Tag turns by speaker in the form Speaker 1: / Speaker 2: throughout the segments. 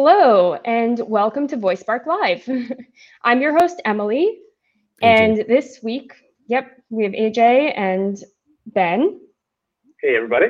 Speaker 1: Hello, and welcome to Voice Spark Live. I'm your host, Emily. And this week, yep, we have AJ and Ben.
Speaker 2: Hey, everybody.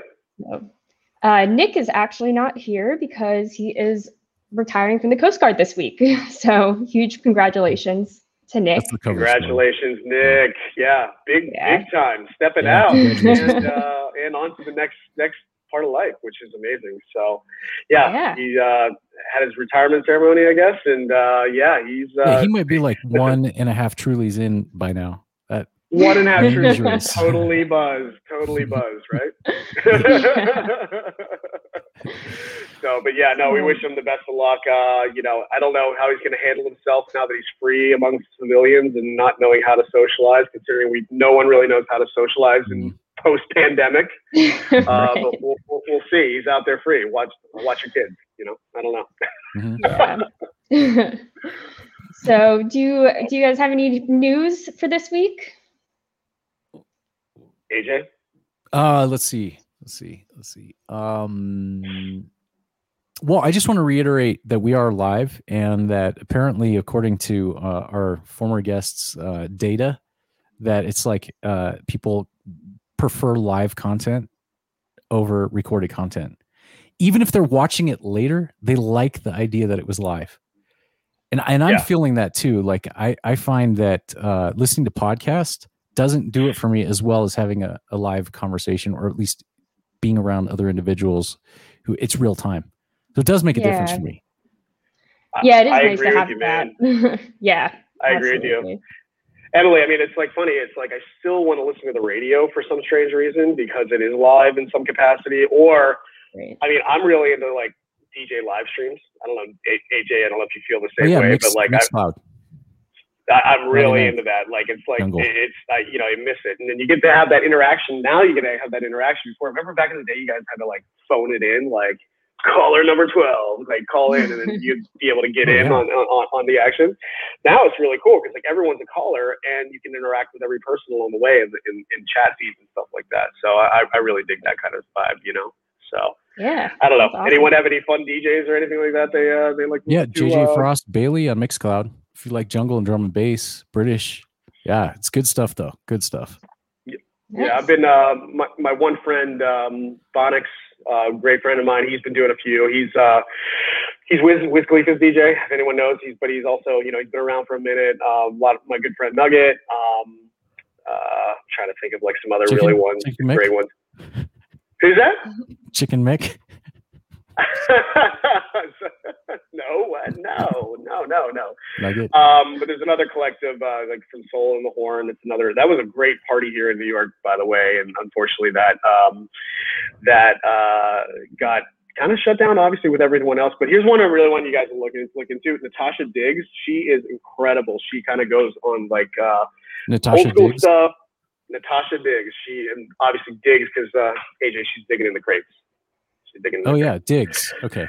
Speaker 1: Uh, Nick is actually not here because he is retiring from the Coast Guard this week. So huge congratulations to Nick.
Speaker 3: That's the cover
Speaker 2: Congratulations, Nick. Yeah, big
Speaker 1: Yeah.
Speaker 2: big time, stepping
Speaker 3: Yeah,
Speaker 2: out and uh, and on to the next next part of life, which is amazing. So, yeah,
Speaker 1: Yeah.
Speaker 2: he uh, had his retirement ceremony, I guess, and uh, yeah, he's
Speaker 3: Yeah,
Speaker 2: uh,
Speaker 3: he might be like one and a half Trulies in by now. That
Speaker 2: one and a half years
Speaker 3: Dangerous.
Speaker 2: totally buzz, totally buzz, right? so, but yeah, no, we wish him the best of luck. Uh, you know, I don't know how he's going to handle himself now that he's free amongst civilians and not knowing how to socialize, considering we no one really knows how to socialize in post pandemic. Uh, But we'll, we'll, we'll see. He's out there free. Watch watch your kids. You know, I don't know.
Speaker 3: mhm.
Speaker 1: Yeah. so do you do you guys have any news for this week?
Speaker 2: AJ.
Speaker 3: Uh, let's see. Let's see. Let's see. Um, well, I just want to reiterate that we are live and that apparently, according to uh, our former guests' uh, data, that it's like uh, people prefer live content over recorded content. Even if they're watching it later, they like the idea that it was live. And, and I'm
Speaker 2: Yeah.
Speaker 3: feeling that too. Like I, I find that uh, listening to podcast doesn't do it for me as well as having a, a live conversation or at least being around other individuals who it's real time. So it does make a difference for me.
Speaker 1: Yeah, it is
Speaker 2: I
Speaker 1: nice
Speaker 2: agree
Speaker 1: to have
Speaker 2: with you,
Speaker 1: that.
Speaker 2: man.
Speaker 1: yeah.
Speaker 2: I agree with you. Emily, I mean, it's like funny. It's like I still want to listen to the radio for some strange reason because it is live in some capacity. Or,
Speaker 1: Great.
Speaker 2: I mean, I'm really into like DJ live streams. I don't know, AJ. I don't know if you feel the
Speaker 3: Oh,
Speaker 2: same
Speaker 3: yeah,
Speaker 2: way,
Speaker 3: mix,
Speaker 2: but like I, I'm really into that. Like it's like
Speaker 3: Jungle.
Speaker 2: it's I, you know I miss it, and then you get to have that interaction. Now you get to have that interaction. Before, remember back in the day, you guys had to like phone it in, like caller number twelve, like call in, and then you'd be able to get
Speaker 3: Oh,
Speaker 2: in
Speaker 3: yeah.
Speaker 2: on, on on the action. Now it's really cool because like everyone's a caller, and you can interact with every person along the way in, in, in chat feeds and stuff like that. So I I really dig that kind of vibe, you know. So
Speaker 1: Yeah.
Speaker 2: I don't know.
Speaker 1: Awesome.
Speaker 2: Anyone have any fun DJs or anything like that? They uh they like
Speaker 3: Yeah,
Speaker 2: to,
Speaker 3: JJ
Speaker 2: uh,
Speaker 3: Frost Bailey on Mixcloud. If you like jungle and drum and bass, British. Yeah, it's good stuff though. Good stuff.
Speaker 2: Yeah,
Speaker 1: Nice.
Speaker 2: I've been uh, my my one friend um, Bonix, uh, great friend of mine. He's been doing a few. He's uh, he's with with Khalifa's DJ. If anyone knows, he's but he's also you know he's been around for a minute. Uh, a lot of my good friend Nugget. Um, uh, trying to think of like some other
Speaker 3: Chicken-
Speaker 2: really ones,
Speaker 3: Chicken Mick?
Speaker 2: great ones. Who's that?
Speaker 3: Chicken Mick.
Speaker 2: no, no, no, no, no. Um, but there's another collective, uh, like from Soul in the Horn. It's another. That was a great party here in New York, by the way. And unfortunately, that um, that uh, got kind of shut down, obviously, with everyone else. But here's one I really want you guys to look, in, look into. Natasha Diggs. She is incredible. She kind of goes on like uh,
Speaker 3: Natasha
Speaker 2: old school
Speaker 3: Diggs.
Speaker 2: stuff. Natasha Diggs. She and obviously Diggs because uh, AJ. She's digging in the crates. She's digging.
Speaker 3: Oh yeah, Diggs. Okay.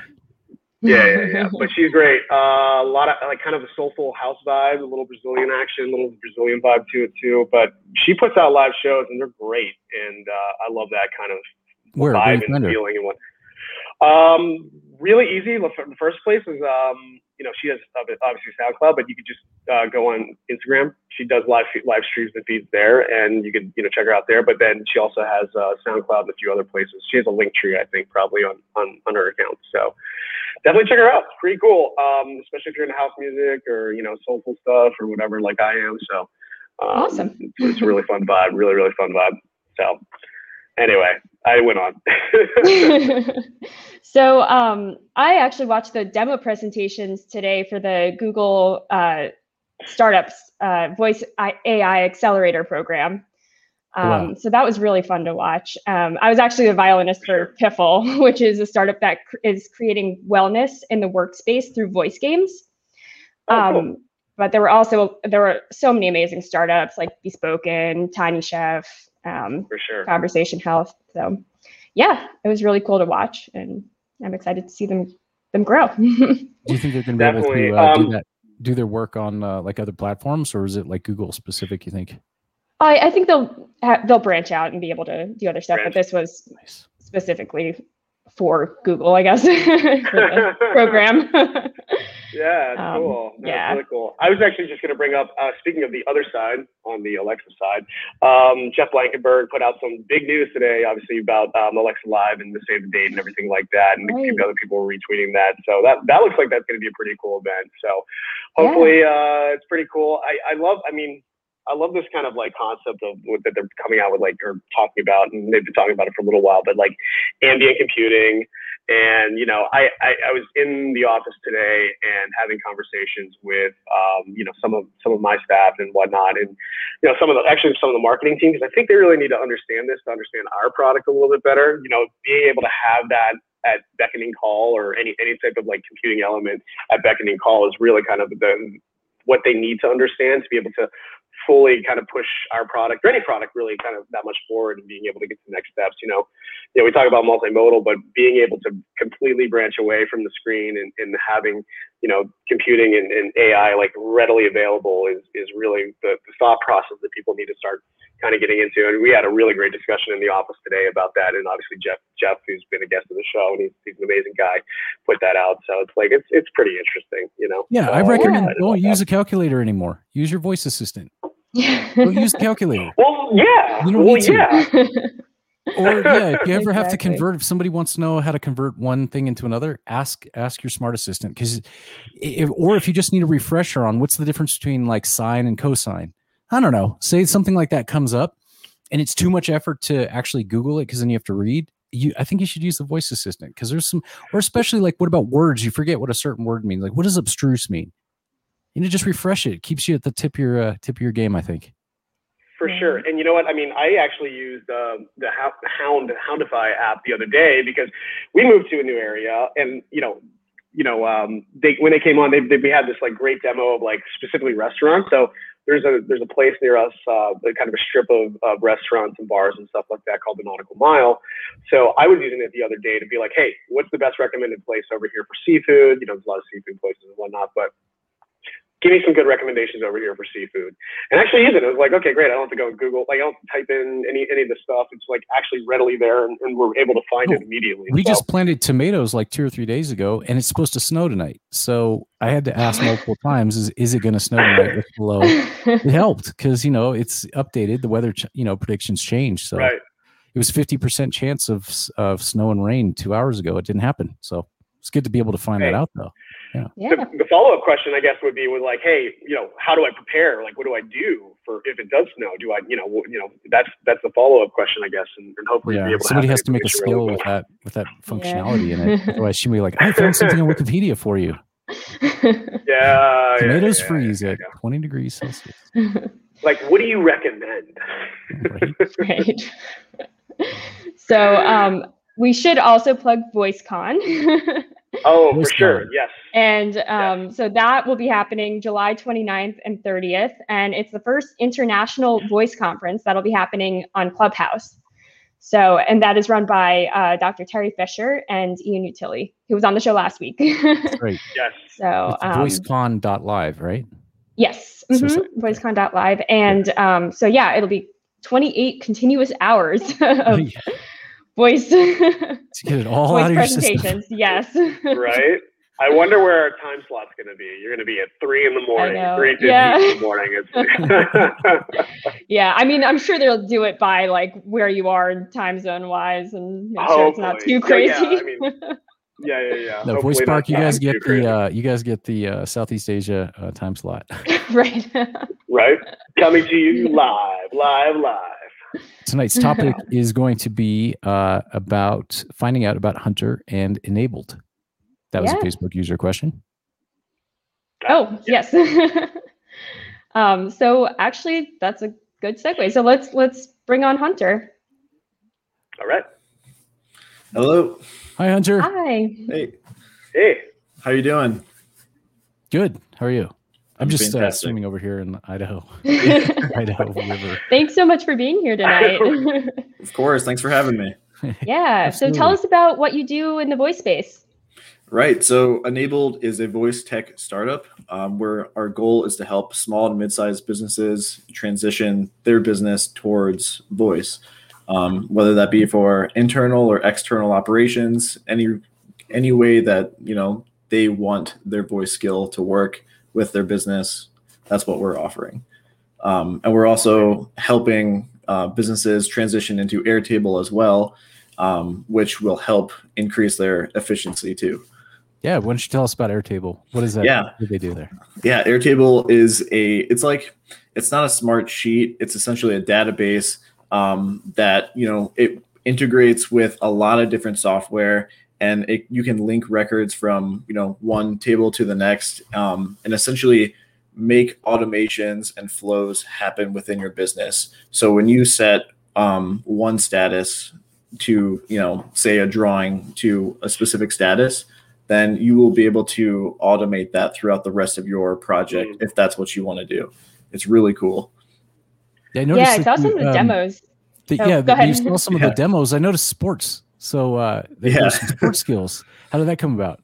Speaker 2: Yeah, yeah, yeah. But she's great. Uh, a lot of like kind of a soulful house vibe, a little Brazilian action, a little Brazilian vibe to it too. But she puts out live shows and they're great, and uh, I love that kind of
Speaker 3: Where?
Speaker 2: Vibe and feeling and what. Um, really easy. The the first place is um, you know, she has obviously SoundCloud, but you could just uh, go on Instagram. She does live live streams and feeds there, and you can you know check her out there. But then she also has uh, SoundCloud and a few other places. She has a link tree, I think, probably on on, on her account. So definitely check her out. It's pretty cool, um, especially if you're into house music or you know soulful stuff or whatever, like I am. So um,
Speaker 1: Awesome.
Speaker 2: It's, it's a really fun vibe. Really, really fun vibe. So anyway, I went on.
Speaker 1: so um, I actually watched the demo presentations today for the Google uh, Startups uh, Voice AI Accelerator program. Um,
Speaker 3: Wow.
Speaker 1: So that was really fun to watch. Um, I was actually a violinist for Piffle, which is a startup that cr- is creating wellness in the workspace through voice games.
Speaker 2: Oh, cool.
Speaker 1: Um, but there were also there were so many amazing startups like Bespoken, Tiny Chef, um,
Speaker 2: For sure.
Speaker 1: Conversation Health. So yeah, it was really cool to watch, and I'm excited to see them them grow.
Speaker 3: Do you think they're going to be able to uh,
Speaker 2: um,
Speaker 3: do that? Do their work on uh, like other platforms, or is it like Google specific? You think?
Speaker 1: I, I think they'll ha- they'll branch out and be able to do other stuff, but this was
Speaker 3: Nice.
Speaker 1: specifically for Google, I guess, for program.
Speaker 2: Yeah, it's
Speaker 1: Um,
Speaker 2: cool. That's
Speaker 1: yeah.
Speaker 2: really cool. I was actually just going to bring up, uh, speaking of the other side, on the Alexa side, um, Jeff Blankenburg put out some big news today, obviously about um, Alexa Live and the save the date and everything like that, and
Speaker 1: Right.
Speaker 2: other people were retweeting that. So that that looks like that's going to be a pretty cool event. So hopefully, uh, it's pretty cool. I, I love. I mean. I love this kind of like concept of what that they're coming out with, like or talking about, and they've been talking about it for a little while. But like ambient computing, and you know, I, I, I was in the office today and having conversations with um, you know some of some of my staff and whatnot, and you know some of the actually some of the marketing team because I think they really need to understand this to understand our product a little bit better. You know, being able to have that at beckoning call or any any type of like computing element at beckoning call is really kind of the what they need to understand to be able to fully kind of push our product or any product really kind of that much forward and being able to get to the next steps. You know, you know, we talk about multimodal, but being able to completely branch away from the screen and, and having, you know, computing and, and AI like readily available is, is really the, the thought process that people need to start kind of getting into. And we had a really great discussion in the office today about that. And obviously Jeff, Jeff, who's been a guest of the show and he's, he's an amazing guy, put that out. So it's like, it's, it's pretty interesting, you know?
Speaker 3: Yeah,
Speaker 2: So
Speaker 3: I recommend don't use
Speaker 2: that.
Speaker 3: a calculator anymore. Use your voice assistant. Don't use the calculator.
Speaker 2: Well, yeah.
Speaker 3: You don't
Speaker 2: well,
Speaker 3: need to.
Speaker 2: yeah.
Speaker 3: Or yeah, if you ever have to convert, if somebody wants to know how to convert one thing into another, ask ask your smart assistant because, if, or if you just need a refresher on what's the difference between like sine and cosine, I don't know. Say something like that comes up, and it's too much effort to actually Google it because then you have to read. You, I think you should use the voice assistant because there's some, or especially like what about words? You forget what a certain word means. Like what does abstruse mean? You know, just refresh it. It keeps you at the tip of your uh, tip of your game. I think.
Speaker 2: For sure. And you know what? I mean, I actually used uh, the Hou- Hound Houndify app the other day because we moved to a new area, and you know, you know, um, they when they came on, they, they we had this like great demo of like specifically restaurants. So there's a there's a place near us, uh, kind of a strip of, of restaurants and bars and stuff like that called the Nautical Mile. So I was using it the other day to be like, hey, what's the best recommended place over here for seafood? You know, there's a lot of seafood places and whatnot, but give me some good recommendations over here for seafood. And actually using it, it was like, okay, great. I don't have to go Google, like I don't type in any any of the stuff. It's like actually readily there, and, and we're able to find it
Speaker 3: Oh,
Speaker 2: immediately.
Speaker 3: We
Speaker 2: So-
Speaker 3: just planted tomatoes like two or three days ago, and it's supposed to snow tonight. So I had to ask multiple times: "Is is it going to snow tonight?" It's below. It helped because you know it's updated. The weather, ch- you know, predictions change. So
Speaker 2: right.
Speaker 3: it was fifty percent chance of of snow and rain two hours ago. It didn't happen. So it's good to be able to find
Speaker 2: Right.
Speaker 3: that out, though.
Speaker 1: Yeah.
Speaker 2: The, the follow up question, I guess, would be with like, hey, you know, how do I prepare? Like, what do I do for if it does snow? Do I, you know, you know, that's that's the follow up question, I guess, and, and hopefully be
Speaker 3: Yeah,
Speaker 2: able to
Speaker 3: somebody
Speaker 2: have
Speaker 3: has to make a
Speaker 2: information
Speaker 3: skill
Speaker 2: really
Speaker 3: with that with that functionality in it. Otherwise, she would be like, "I found something on Wikipedia for you.
Speaker 2: Yeah, yeah,
Speaker 3: Tomatoes
Speaker 2: yeah,
Speaker 3: freeze
Speaker 2: yeah,
Speaker 3: at twenty degrees Celsius."
Speaker 2: Like, what do you recommend?
Speaker 3: Right?
Speaker 1: right. so um, we should also plug VoiceCon.
Speaker 2: Oh,
Speaker 3: Voice
Speaker 2: for sure, yes.
Speaker 1: and um, so that will be happening July 29th and 30th. And it's the first international voice conference that'll be happening on Clubhouse. So, and that is run by uh, Dr. Teri Fisher and Ian Utile, who was on the show last week.
Speaker 3: Great.
Speaker 2: Yes.
Speaker 1: so,
Speaker 3: It's
Speaker 1: um,
Speaker 3: voicecon.live, right?
Speaker 1: Yes,
Speaker 3: So
Speaker 1: mhm,
Speaker 3: sorry.
Speaker 1: voicecon.live. And um, so, yeah, it'll be 28 continuous hours of
Speaker 3: Yeah,
Speaker 1: voice,
Speaker 3: to get it all
Speaker 1: voice
Speaker 3: out of your system.
Speaker 1: presentations. Yes.
Speaker 2: right? I wonder where our time slot's going to be. You're going to be at three in the morning,
Speaker 1: know.
Speaker 2: three fifty
Speaker 1: Yeah.
Speaker 2: in the morning.
Speaker 1: Yeah. I mean, I'm sure they'll do it by like where you are in time zone wise and make sure it's not too crazy.
Speaker 2: Yeah, yeah, I mean, yeah, yeah, yeah.
Speaker 3: No,
Speaker 2: Hopefully
Speaker 3: Voice
Speaker 2: not-
Speaker 3: Park, you
Speaker 2: not
Speaker 3: guys get the uh, you guys get the uh, Southeast Asia uh, time slot.
Speaker 1: right.
Speaker 2: right coming to you live, live, live.
Speaker 3: Tonight's topic is going to be uh, about finding out about Hunter and enabled. That was
Speaker 1: Yeah.
Speaker 3: a Facebook user question.
Speaker 1: oh, yes. um, so actually that's a good segue. So let's let's bring on Hunter.
Speaker 2: All right.
Speaker 4: Hello.
Speaker 3: Hi, Hunter.
Speaker 1: Hi.
Speaker 4: Hey.
Speaker 2: Hey.
Speaker 4: How you doing?
Speaker 3: Good. How are you? I'm
Speaker 4: I'm
Speaker 3: just uh, swimming over here in Idaho, Idaho River.
Speaker 1: Thanks so much for being here tonight.
Speaker 4: Of course. Thanks for having me.
Speaker 1: yeah. So tell us about what you do in the voice space.
Speaker 4: Right. So, Enabled is a voice tech startup um, where our goal is to help small and mid-sized businesses transition their business towards voice. um, whether that be for internal or external operations, any any way that you know they want their voice skill to work with their business. That's what we're offering, um, and we're also helping uh, businesses transition into Airtable as well, um, which will help increase their efficiency too.
Speaker 3: Yeah, why don't you tell us about Airtable? What is that?
Speaker 4: Yeah.
Speaker 3: What do they do there?
Speaker 4: Yeah, Airtable is a. It's like it's not a smart sheet. It's essentially a database um, that you know it integrates with a lot of different software, and it, you can link records from you know one table to the next, um, and essentially make automations and flows happen within your business. So when you set um, one status to you know say a drawing to a specific status then you will be able to automate that throughout the rest of your project if that's what you want to do. It's really cool.
Speaker 3: Yeah, I
Speaker 1: yeah,
Speaker 3: noticed
Speaker 1: I
Speaker 3: that
Speaker 1: saw some
Speaker 3: you,
Speaker 1: of the
Speaker 3: um,
Speaker 1: demos.
Speaker 3: the-
Speaker 1: Oh,
Speaker 3: yeah,
Speaker 1: go
Speaker 3: that you saw some of
Speaker 4: Yeah.
Speaker 3: the demos. I noticed sports. So uh, they-
Speaker 4: Yeah.
Speaker 3: sports skills. How did that come about?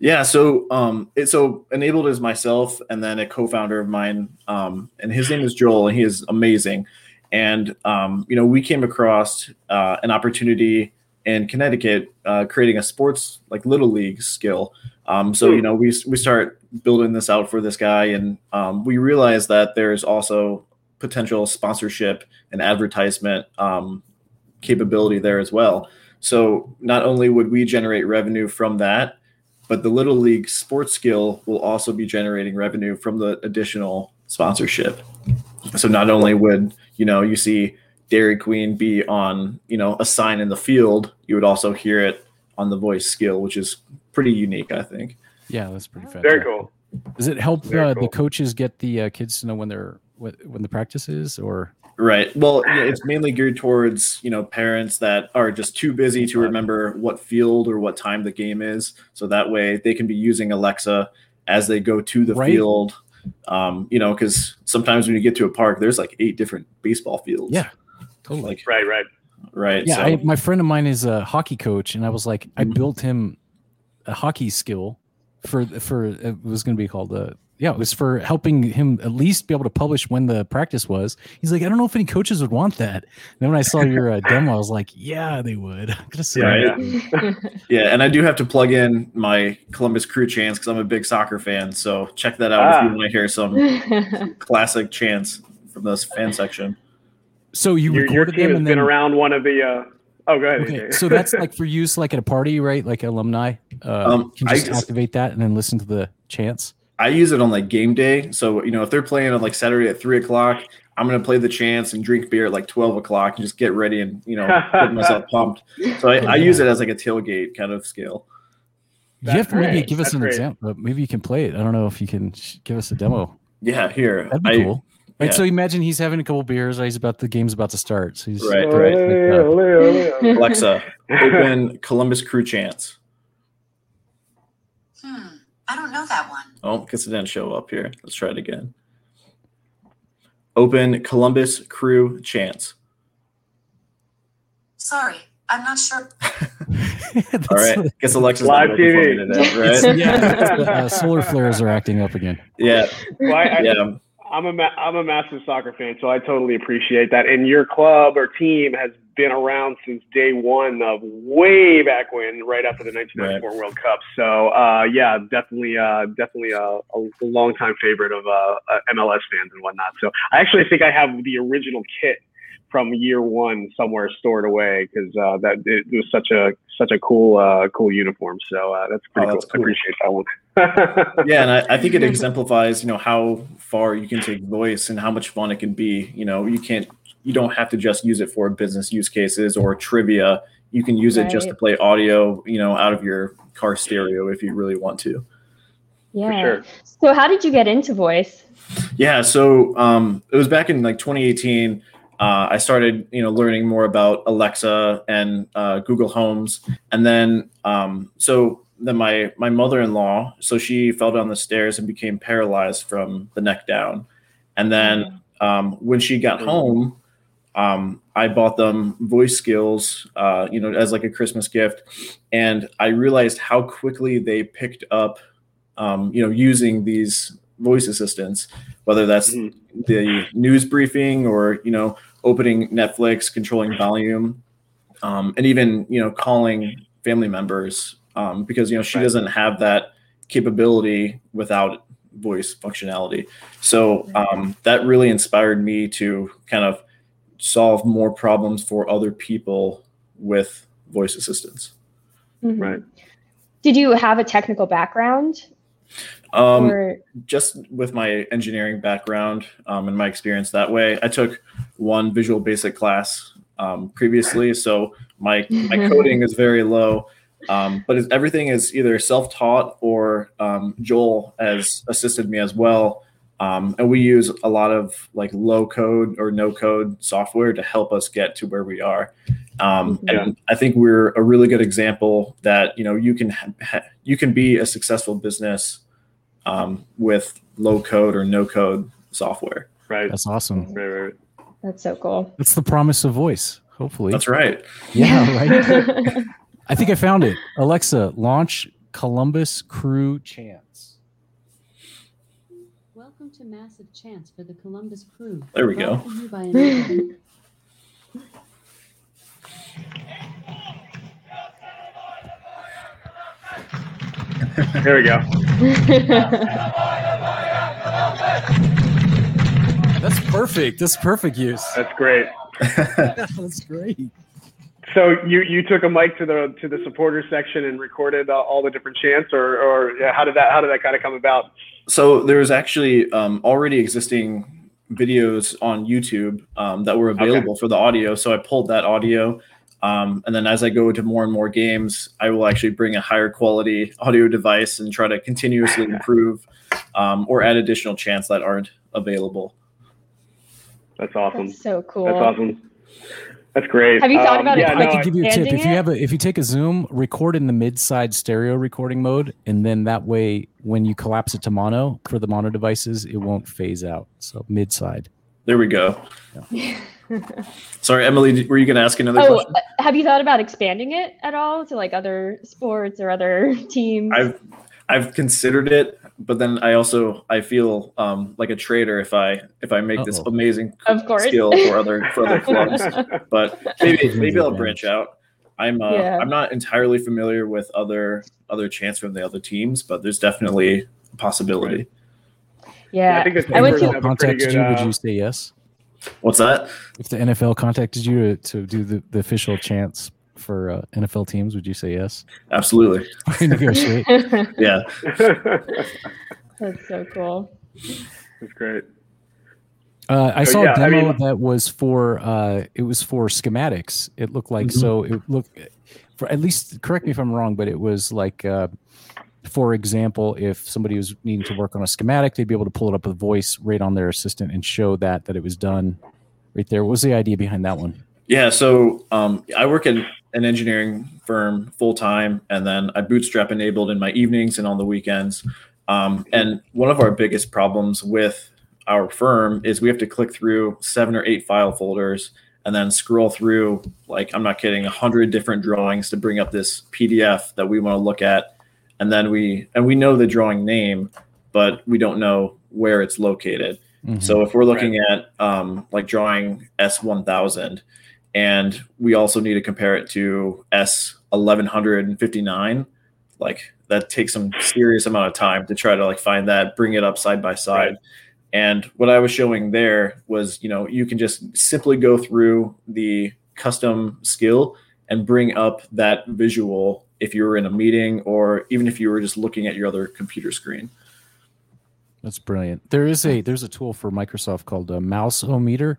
Speaker 4: Yeah, so um, it so enabled is myself and then a co-founder of mine, um, and his name is Joel, and he is amazing. And um, you know, we came across uh, an opportunity in Connecticut, uh, creating a sports like little league skill. Um, so you know, we we start building this out for this guy, and um, we realize that there's also potential sponsorship and advertisement um, capability there as well. So not only would we generate revenue from that, but the little league sports skill will also be generating revenue from the additional sponsorship. So not only would you know you see Dairy Queen be on you know a sign in the field, you would also hear it on the voice skill, which is pretty unique, I think.
Speaker 3: Yeah, that's pretty fantastic.
Speaker 2: Very cool.
Speaker 3: Does it help uh,
Speaker 2: cool.
Speaker 3: the coaches get the uh, kids to know when they're when, when the practice is, or
Speaker 4: Right. Well, yeah, it's mainly geared towards you know parents that are just too busy to remember what field or what time the game is, so that way they can be using Alexa as they go to the
Speaker 3: Right.
Speaker 4: field. Um, you know, because sometimes when you get to a park, there's like eight different baseball fields.
Speaker 3: yeah, totally.
Speaker 4: Like
Speaker 2: Right, right.
Speaker 4: right.
Speaker 3: yeah,
Speaker 4: so,
Speaker 3: I, my friend of mine is a hockey coach, and I was like, I
Speaker 4: Mhm.
Speaker 3: built him a hockey skill for for it was going to be called uh yeah, it was for helping him at least be able to publish when the practice was. He's like, I don't know if any coaches would want that. And then when I saw your uh, demo, I was like, yeah, they would. I'm gonna say
Speaker 4: Yeah, yeah, and I do have to plug in my Columbus Crew chants because I'm a big soccer fan. So check that out if
Speaker 2: Ah.
Speaker 4: you want to hear some classic chants from this fan section.
Speaker 3: So you
Speaker 2: Your, your
Speaker 3: recorded
Speaker 2: team
Speaker 3: them
Speaker 2: has
Speaker 3: and
Speaker 2: been
Speaker 3: then
Speaker 2: around one of the. Uh, oh, go ahead.
Speaker 3: okay, so that's like for use like at a party, right? Like alumni uh,
Speaker 4: Um,
Speaker 3: can
Speaker 4: I
Speaker 3: just
Speaker 4: just-
Speaker 3: activate that and then listen to the chants.
Speaker 4: I use it on like game day. So, you know, if they're playing on like Saturday at three o'clock, I'm going to play the chance and drink beer at like 12 o'clock and just get ready and, you know, get myself pumped. So I, I use it as like a tailgate kind of skill.
Speaker 3: you have to maybe give us
Speaker 2: That's
Speaker 3: an
Speaker 2: great.
Speaker 3: example. Maybe you can play it. I don't know if you can give us a demo.
Speaker 4: Yeah, here.
Speaker 3: That'd be
Speaker 4: I,
Speaker 3: cool. Right.
Speaker 4: yeah.
Speaker 3: So imagine he's having a couple beers. Right, he's about the game's about to start. So he's
Speaker 4: Right,
Speaker 2: Ole,
Speaker 4: right. Alexa, open Columbus Crew chants.
Speaker 5: Hmm, I don't know that one.
Speaker 4: Oh, guess it didn't show up here. Let's try it again. Open Columbus Crew chants.
Speaker 5: Sorry, I'm not sure.
Speaker 4: All right.
Speaker 3: what-
Speaker 4: Guess Alexa's
Speaker 2: Live
Speaker 4: not working for me
Speaker 2: TV.
Speaker 4: today, right?
Speaker 3: yeah, it's, uh, solar flares are acting up again.
Speaker 4: Yeah,
Speaker 2: Well, I, I,
Speaker 4: yeah.
Speaker 2: I'm a ma- I'm a massive soccer fan, so I totally appreciate that. And your club or team has been around since day one of way back when, right after the 1994 World Cup. So uh, yeah, definitely, uh, definitely a, a longtime favorite of uh, uh, MLS fans and whatnot. So I actually think I have the original kit from year one somewhere stored away because uh, that it was such a such a cool uh, cool uniform. So uh, that's pretty
Speaker 4: Oh,
Speaker 2: cool.
Speaker 4: that's
Speaker 2: I appreciate that one.
Speaker 4: yeah and I, I think it exemplifies you know how far you can take voice and how much fun it can be you know you can't you don't have to just use it for business use cases or trivia. You can use it just to play audio you know out of your car stereo if you really want to.
Speaker 1: Yeah.
Speaker 2: sure.
Speaker 1: So how did you get into voice?
Speaker 4: yeah so um it was back in like 2018 uh, I started, you know, learning more about Alexa and uh, Google Homes, and then um, so then my my mother-in-law, so she fell down the stairs and became paralyzed from the neck down, and then um, when she got home, um, I bought them voice skills, uh, you know, as like a Christmas gift, and I realized how quickly they picked up, um, you know, using these voice assistants, whether that's
Speaker 2: Mhm.
Speaker 4: the news briefing or you know opening Netflix, controlling volume, um, and even you know calling family members um, because you know she
Speaker 2: Right.
Speaker 4: doesn't have that capability without voice functionality. So um, that really inspired me to kind of solve more problems for other people with voice assistants.
Speaker 1: Mhm.
Speaker 2: Right.
Speaker 1: Did you have a technical background?
Speaker 4: Um,
Speaker 1: or
Speaker 4: just with my engineering background um, and my experience that way, I took one Visual Basic class um, previously, so my my coding is very low. Um, but everything is either self-taught or um, Joel has assisted me as well. Um, and we use a lot of like low code or no code software to help us get to where we are. Um,
Speaker 2: Yeah.
Speaker 4: And I think we're a really good example that you know you can ha- ha- you can be a successful business um, with low code or no code software.
Speaker 2: Right.
Speaker 3: That's awesome.
Speaker 2: Right. Right.
Speaker 1: that's so cool.
Speaker 3: That's the promise of voice. Hopefully.
Speaker 4: That's right.
Speaker 3: Yeah, right. I think I found it. Alexa, launch Columbus Crew Chants.
Speaker 6: Welcome to Massive Chants for the Columbus Crew.
Speaker 4: There we go.
Speaker 6: Brought to you by Enable.
Speaker 2: There we go.
Speaker 3: That's perfect. That's perfect use.
Speaker 2: That's great.
Speaker 3: That's great.
Speaker 2: So you you took a mic to the to the supporter section and recorded uh, all the different chants, or or yeah, how did that how did that kind of come about?
Speaker 4: So there was actually um, already existing videos on YouTube um, that were available for the audio. So I pulled that audio. Um, and then as I go into more and more games, I will actually bring a higher quality audio device and try to continuously improve um, or add additional chants that aren't available.
Speaker 2: That's awesome.
Speaker 1: That's so cool.
Speaker 2: That's awesome. That's great.
Speaker 1: Have you thought
Speaker 2: Um,
Speaker 1: about
Speaker 2: yeah,
Speaker 1: it?
Speaker 2: no,
Speaker 3: I
Speaker 2: I-
Speaker 3: could give you a tip. If you have a if you take a Zoom, record in the mid-side stereo recording mode, and then that way, when you collapse it to mono for the mono devices, it won't phase out. So mid-side.
Speaker 4: There we go. Sorry, Emily, were you going to ask another
Speaker 1: Oh,
Speaker 4: question?
Speaker 1: uh, have you thought about expanding it at all to like other sports or other teams?
Speaker 4: I've I've considered it, but then I also I feel um, like a traitor if I if I make this
Speaker 3: Uh-oh.
Speaker 4: amazing
Speaker 1: Of course.
Speaker 4: skill for other for other clubs. But maybe maybe I'll branch out. I'm uh,
Speaker 1: Yeah.
Speaker 4: I'm not entirely familiar with other other chants from the other teams, but there's definitely a possibility.
Speaker 1: yeah.
Speaker 2: I think the
Speaker 1: I went to-
Speaker 2: have a pretty
Speaker 3: contacted
Speaker 2: good.
Speaker 3: you, would
Speaker 2: uh,
Speaker 3: you say yes?
Speaker 4: What's that?
Speaker 3: If the NFL contacted you to, to do the, the official chants for uh, NFL teams, would you say yes?
Speaker 4: Absolutely.
Speaker 3: Negotiate.
Speaker 4: Yeah.
Speaker 1: That's so cool.
Speaker 2: That's great.
Speaker 3: Uh, I
Speaker 2: So,
Speaker 3: saw
Speaker 2: yeah,
Speaker 3: a
Speaker 2: I
Speaker 3: demo
Speaker 2: mean-
Speaker 3: that was for uh, it was for schematics. It looked like
Speaker 2: Mm-hmm.
Speaker 4: Mhm.
Speaker 3: so it looked for at least correct me if I'm wrong, but it was like uh, for example, if somebody was needing to work on a schematic, they'd be able to pull it up with voice right on their assistant and show that that it was done right there. What was the idea behind that one?
Speaker 4: Yeah, so um, I work at an engineering firm full time, and then I bootstrap enabled in my evenings and on the weekends. Um, and one of our biggest problems with our firm is we have to click through seven or eight file folders and then scroll through like I'm not kidding a hundred different drawings to bring up this PDF that we want to look at, and then we and we know the drawing name, but we don't know where it's located.
Speaker 3: Mhm.
Speaker 4: So if we're looking at um, like drawing S1000 and we also need to compare it to S1159, like that takes some serious amount of time to try to like find that, bring it up side by side.
Speaker 2: Right.
Speaker 4: And what I was showing there was, you know, you can just simply go through the custom skill and bring up that visual if you were in a meeting or even if you were just looking at your other computer screen.
Speaker 3: That's brilliant. There is a there's a tool for Microsoft called a Mouse-O-Meter,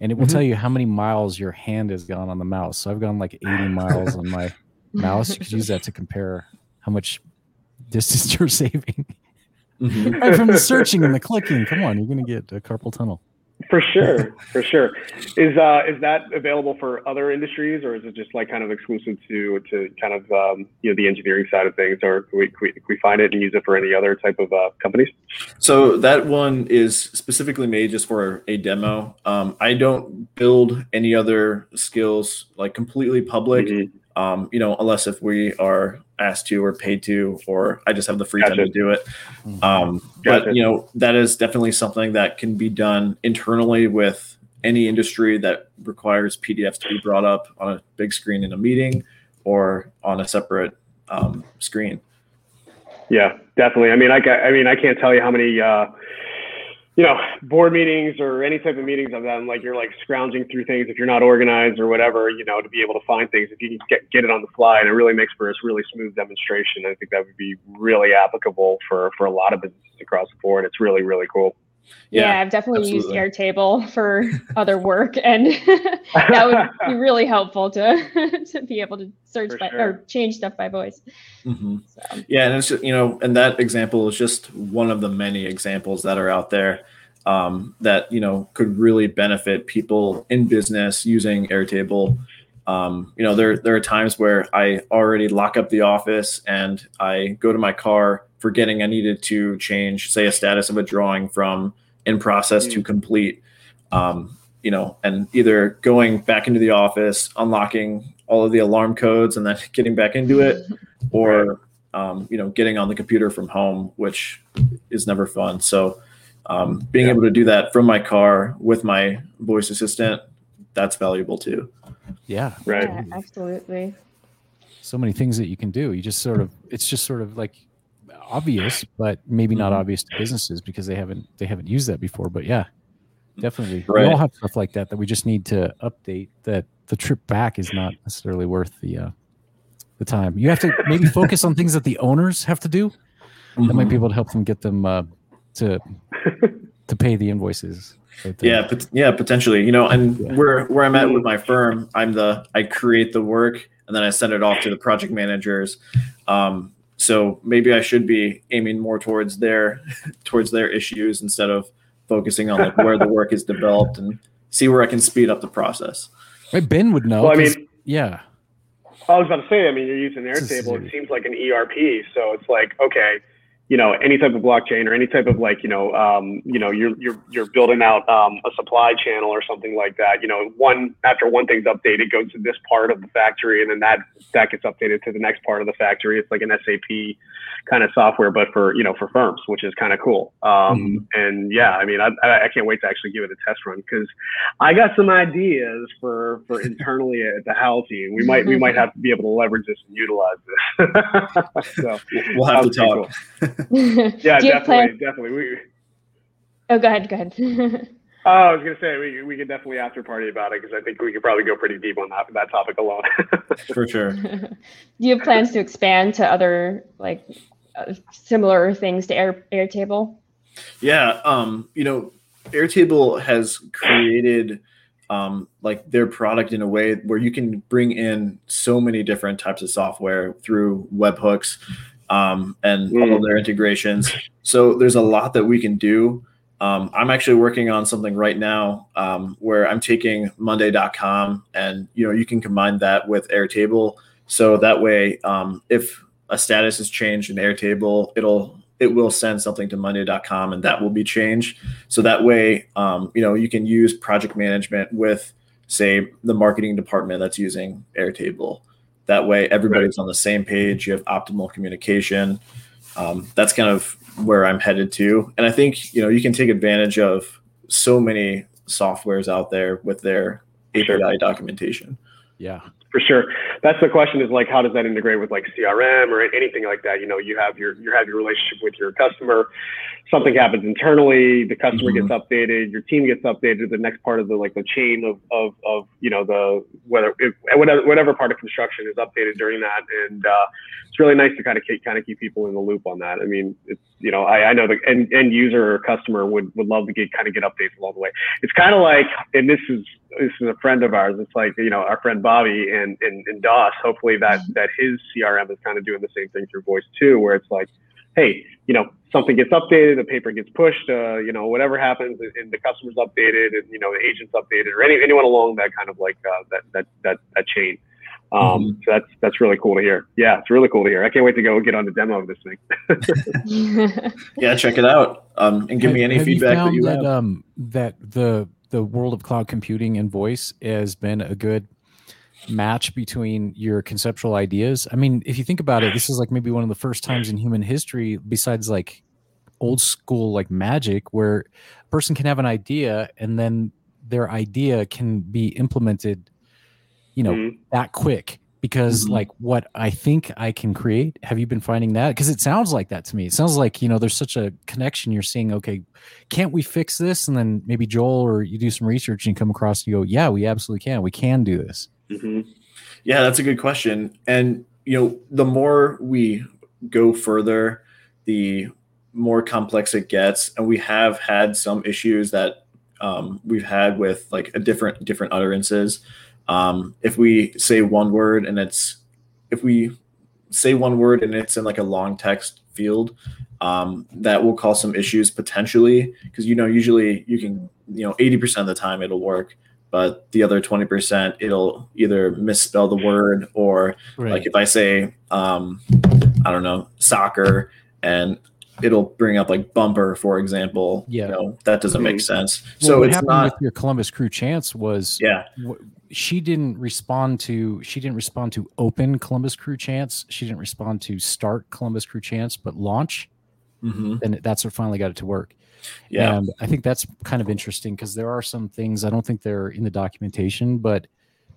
Speaker 3: and it will
Speaker 4: Mhm.
Speaker 3: tell you how many miles your hand has gone on the mouse. So I've gone like 80 miles on my mouse. You could use that to compare how much distance you're saving. right from the searching and the clicking. Come on, you're gonna get a carpal tunnel.
Speaker 2: For sure, for sure. Is uh is that available for other industries, or is it just like kind of exclusive to to kind of um, you know the engineering side of things, or can we, can we can we find it and use it for any other type of uh, companies?
Speaker 4: So that one is specifically made just for a demo. Um, I don't build any other skills like completely public.
Speaker 2: Mhm.
Speaker 4: Um, you know, unless if we are asked to or paid to, or I just have the free time to do it.
Speaker 3: Mhm.
Speaker 4: Um,
Speaker 2: Gotcha.
Speaker 4: But you know, that is definitely something that can be done internally with any industry that requires PDFs to be brought up on a big screen in a meeting or on a separate um, screen.
Speaker 2: Yeah, definitely. I mean, I, I mean, I can't tell you how many, uh, you know, board meetings or any type of meetings of them. Like you're like scrounging through things if you're not organized or whatever, you know, to be able to find things. If you can get get it on the fly, and it really makes for a really smooth demonstration. I think that would be really applicable for for a lot of businesses across the board. It's really really cool.
Speaker 1: Yeah,
Speaker 4: Yeah,
Speaker 1: I've definitely used. Airtable for other work, and that would be really helpful to to be able to search
Speaker 2: For
Speaker 1: by
Speaker 2: sure.
Speaker 1: or change stuff by voice.
Speaker 4: Mhm.
Speaker 1: So,
Speaker 4: Yeah, and it's just, you know, and that example is just one of the many examples that are out there um, that you know could really benefit people in business using Airtable. Um, you know, there there are times where I already lock up the office and I go to my car, forgetting I needed to change, say, a status of a drawing from in process to complete. Um, you know, and either going back into the office, unlocking all of the alarm codes, and then getting back into it, or um, you know getting on the computer from home which is never fun so um, being
Speaker 2: Yeah.
Speaker 4: able to do that from my car with my voice assistant that's valuable too
Speaker 3: Yeah.
Speaker 2: Right.
Speaker 1: yeah, absolutely.
Speaker 3: So many things that you can do. You just sort of it's just sort of like obvious, but maybe not
Speaker 4: Mhm.
Speaker 3: obvious to businesses because they haven't they haven't used that before. But yeah, definitely.
Speaker 4: Right.
Speaker 3: We all have stuff like that that we just need to update that the trip back is not necessarily worth the uh the time. You have to maybe focus on things that the owners have to do. That might be able to help them get them uh, to to pay the invoices. But, uh,
Speaker 4: yeah pot- yeah potentially you know and
Speaker 3: Yeah.
Speaker 4: where where i'm at with my firm i'm the i create the work and then i send it off to the project managers um, so maybe i should be aiming more towards their towards their issues instead of focusing on like where the work is developed and see where i can speed up the process
Speaker 3: Right, Ben would know.
Speaker 2: Well, I
Speaker 3: 'cause-
Speaker 2: mean,
Speaker 3: yeah,
Speaker 2: I was about to say, I mean, you're using Airtable. It seems like an ERP, so it's like, okay, you know, any type of blockchain or any type of like, you know, um, you know, you're you're you're building out um, a supply channel or something like that. You know, one after one thing's updated, goes to this part of the factory, and then that that gets updated to the next part of the factory. It's like an SAP kind of software, but for you know for firms, which is kind of cool. Um, mm-hmm. And yeah, I mean, I, I I can't wait to actually give it a test run because I got some ideas for for internally at the Hal team. We might we might mm-hmm. have to be able to leverage this and utilize this. so
Speaker 4: we'll have um, to
Speaker 2: sounds
Speaker 4: talk
Speaker 2: cool. Yeah, definitely,
Speaker 1: plans?
Speaker 2: definitely. We,
Speaker 1: Oh, go ahead. Go ahead.
Speaker 2: oh, I was gonna say we we could definitely after party about it because I think we could probably go pretty deep on that that topic alone.
Speaker 4: for sure
Speaker 1: Do you have plans to expand to other like similar things to Air Airtable?
Speaker 4: Yeah, um, you know, Airtable has created um, like their product in a way where you can bring in so many different types of software through webhooks um, and all of
Speaker 2: Mm.
Speaker 4: their integrations. So there's a lot that we can do. Um, I'm actually working on something right now um, where I'm taking Monday.com and you know you can combine that with Airtable. So that way, um, if a status is changed in Airtable, it'll it will send something to Monday.com and that will be changed. So that way, um, you know, you can use project management with, say, the marketing department that's using Airtable. That way, everybody's on the same page. You have optimal communication. Um, that's kind of where I'm headed to, and I think you know you can take advantage of so many softwares out there with their API documentation.
Speaker 3: yeah.
Speaker 2: For sure. That's the question is like, how does that integrate with like CRM or anything like that? You know, you have your, you have your relationship with your customer. Something happens internally, the customer
Speaker 4: Mhm.
Speaker 2: gets updated, your team gets updated, the next part of the, like the chain of, of, of, you know, the, whether, if, whatever, whatever part of construction is updated during that. And, uh, it's really nice to kind of keep, kind of keep people in the loop on that. I mean, it's, you know, I, I know the end, end user or customer would, would love to get, kind of get updates along the way. It's kind of like, and this is, this is a friend of ours. It's like, you know, our friend Bobby and, and, and Doss, hopefully that, that his CRM is kind of doing the same thing through voice too, where it's like, Hey, you know, something gets updated, the paper gets pushed, uh, you know, whatever happens and, and the customer's updated and, you know, the agent's updated or any, anyone along that kind of like, uh, that, that, that, that chain. Um, so that's, that's really cool to hear. Yeah. It's really cool to hear. I can't wait to go get on the demo of this thing.
Speaker 4: Yeah, check it out um, and give me any
Speaker 3: have
Speaker 4: feedback that
Speaker 3: found
Speaker 4: you
Speaker 3: that,
Speaker 4: have.
Speaker 3: Um, that the the world of cloud computing and voice has been a good match between your conceptual ideas. I mean, if you think about it, this is like maybe one of the first times in human history, besides like old school like magic, where a person can have an idea and then their idea can be implemented, you know,
Speaker 2: Mhm.
Speaker 3: that quick. Because
Speaker 4: Mhm.
Speaker 3: like what I think I can create, have you been finding that? Because it sounds like that to me. It sounds like you know there's such a connection. You're seeing, okay, can't we fix this? And then maybe Joel or you do some research and you come across and you go, yeah, we absolutely can. We can do this.
Speaker 2: Mhm.
Speaker 4: Yeah, that's a good question. And you know, the more we go further, the more complex it gets. And we have had some issues that um, we've had with like a different different utterances. Um, if we say one word and it's if we say one word and it's in like a long text field, um, that will cause some issues potentially because you know usually you can you know 80% of the time it'll work but the other 20% it'll either misspell the word or like if i say um i don't know soccer and it'll bring up like bumper for example
Speaker 3: Yeah.
Speaker 4: you know that doesn't make sense
Speaker 3: Well,
Speaker 4: so
Speaker 3: what
Speaker 4: it's
Speaker 3: happened
Speaker 4: not
Speaker 3: with your Columbus Crew chants was
Speaker 4: yeah
Speaker 3: wh- she didn't respond to she didn't respond to open Columbus Crew chants. She didn't respond to start Columbus Crew chance, but launch.
Speaker 4: Hmm
Speaker 3: And that's what finally got it to work.
Speaker 4: yeah
Speaker 3: And I think that's kind of interesting because there are some things I don't think they're in the documentation, but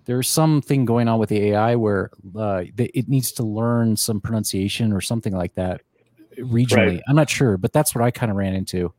Speaker 3: there's something going on with the AI where uh, it needs to learn some pronunciation or something like that regionally.
Speaker 2: Right.
Speaker 3: I'm not sure, but that's what I kind of ran into.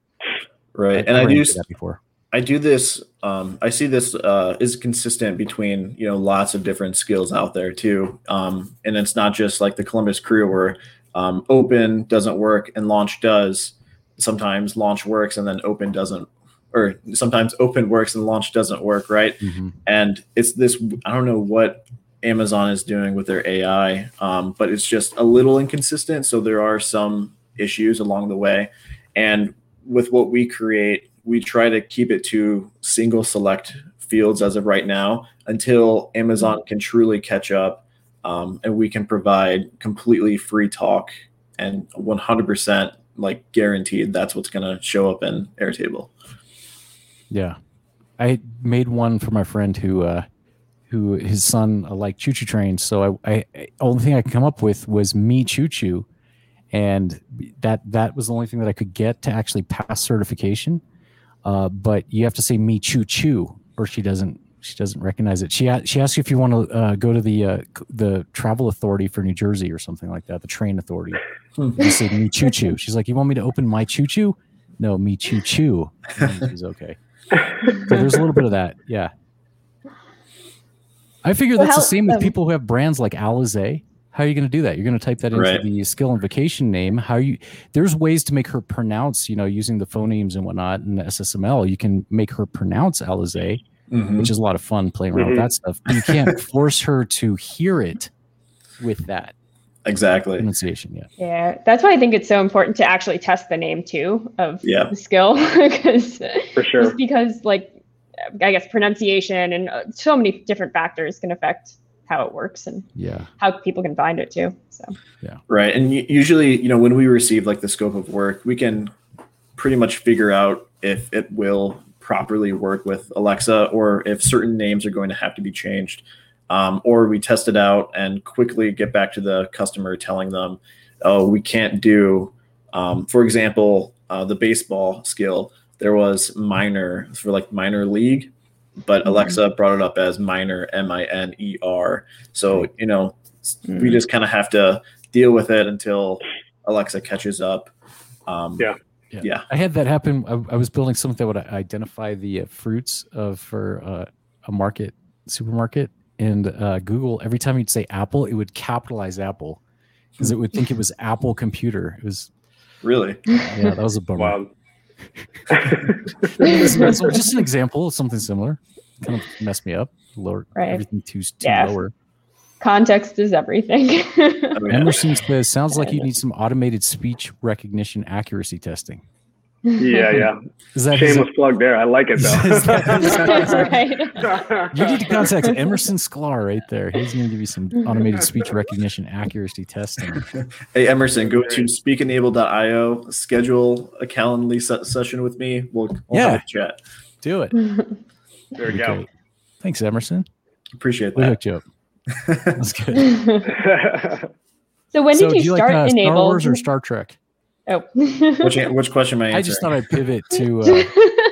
Speaker 4: right and i
Speaker 3: ran
Speaker 4: do
Speaker 3: that before.
Speaker 4: I do this. Um, I see this uh, is consistent between you know lots of different skills out there too, um, and it's not just like the Columbus Crew where um, open doesn't work and launch does. Sometimes launch works and then open doesn't, or sometimes open works and launch doesn't work, right?
Speaker 3: Mhm.
Speaker 4: And it's this. I don't know what Amazon is doing with their AI, um, but it's just a little inconsistent. So there are some issues along the way, and with what we create, we try to keep it to single select fields as of right now until Amazon can truly catch up um, and we can provide completely free talk and 100% like guaranteed that's what's going to show up in Airtable.
Speaker 3: Yeah, I made one for my friend who, uh, who his son uh, choo choo trains. So I, I, I, only thing I could come up with was me choo choo, and that that was the only thing that I could get to actually pass certification. Uh, but you have to say me choo choo, or she doesn't she doesn't recognize it. She she asks you if you want to uh, go to the uh, the travel authority for New Jersey or something like that, the train authority. You say me choo choo. She's like, you want me to open my choo choo? No, me choo choo. And She's okay. So there's a little bit of that. Yeah. I figure
Speaker 1: Well,
Speaker 3: that's the
Speaker 1: how-
Speaker 3: same with
Speaker 1: um,
Speaker 3: people who have brands like Alizé. How are you going to do that? You're going to type that into
Speaker 4: Right.
Speaker 3: the skill invocation name. How you there's ways to make her pronounce, you know, using the phonemes and whatnot in SSML. You can make her pronounce Alizé,
Speaker 4: Mhm.
Speaker 3: which is a lot of fun playing around with
Speaker 2: Mhm.
Speaker 3: that stuff. But you can't force her to hear it with that
Speaker 4: Exactly.
Speaker 3: pronunciation. Yeah.
Speaker 1: Yeah, that's why I think it's so important to actually test the name too of
Speaker 4: Yeah.
Speaker 1: the skill because
Speaker 2: For sure.
Speaker 1: just because like I guess pronunciation and uh, so many different factors can affect how it works and
Speaker 3: Yeah.
Speaker 1: how people can find it too. So yeah
Speaker 4: Right. And u- usually, you know, when we receive like the scope of work, we can pretty much figure out if it will properly work with Alexa or if certain names are going to have to be changed. Um, or we test it out and quickly get back to the customer telling them, oh, we can't do, um, for example, uh, the baseball skill. There was minor for like minor league, but Alexa brought it up as minor, M I N E R. So, you know, we just kind of have to deal with it until Alexa catches up. Um,
Speaker 2: Yeah.
Speaker 4: Yeah.
Speaker 3: I had that happen. I, I was building something that would identify the uh, fruits of for uh, a market supermarket, and uh, Google every time you'd say Apple, it would capitalize Apple because it would think it was Apple computer. It was
Speaker 4: Really?
Speaker 3: yeah, that was a bummer.
Speaker 2: Wow.
Speaker 3: So just an example of something similar. Kind of messed me up. Lower
Speaker 1: Right.
Speaker 3: everything too, too
Speaker 1: Yeah.
Speaker 3: lower.
Speaker 1: Context is everything.
Speaker 4: Oh, yeah.
Speaker 3: Emerson says sounds like you need some automated speech recognition accuracy testing.
Speaker 2: yeah, yeah.
Speaker 3: Is that his-
Speaker 2: Shameless plug there. I like it though.
Speaker 1: right.
Speaker 3: You need to contact Emerson Sklar right there. He's going to give you some automated speech recognition accuracy testing.
Speaker 4: Hey, Emerson, go to speakenable.io, schedule a Calendly se- session with me. We'll, we'll have
Speaker 3: Yeah.
Speaker 4: a chat.
Speaker 3: Do it.
Speaker 2: There we go.
Speaker 3: great. Thanks, Emerson.
Speaker 4: Appreciate that.
Speaker 3: We hooked you up. That's good.
Speaker 1: so when
Speaker 3: so
Speaker 1: did you
Speaker 3: do you
Speaker 1: start
Speaker 3: like uh,
Speaker 1: enable?
Speaker 3: Star Wars or Star Trek?
Speaker 1: Oh.
Speaker 4: Which, which question am I answering?
Speaker 3: I just thought I'd pivot to uh,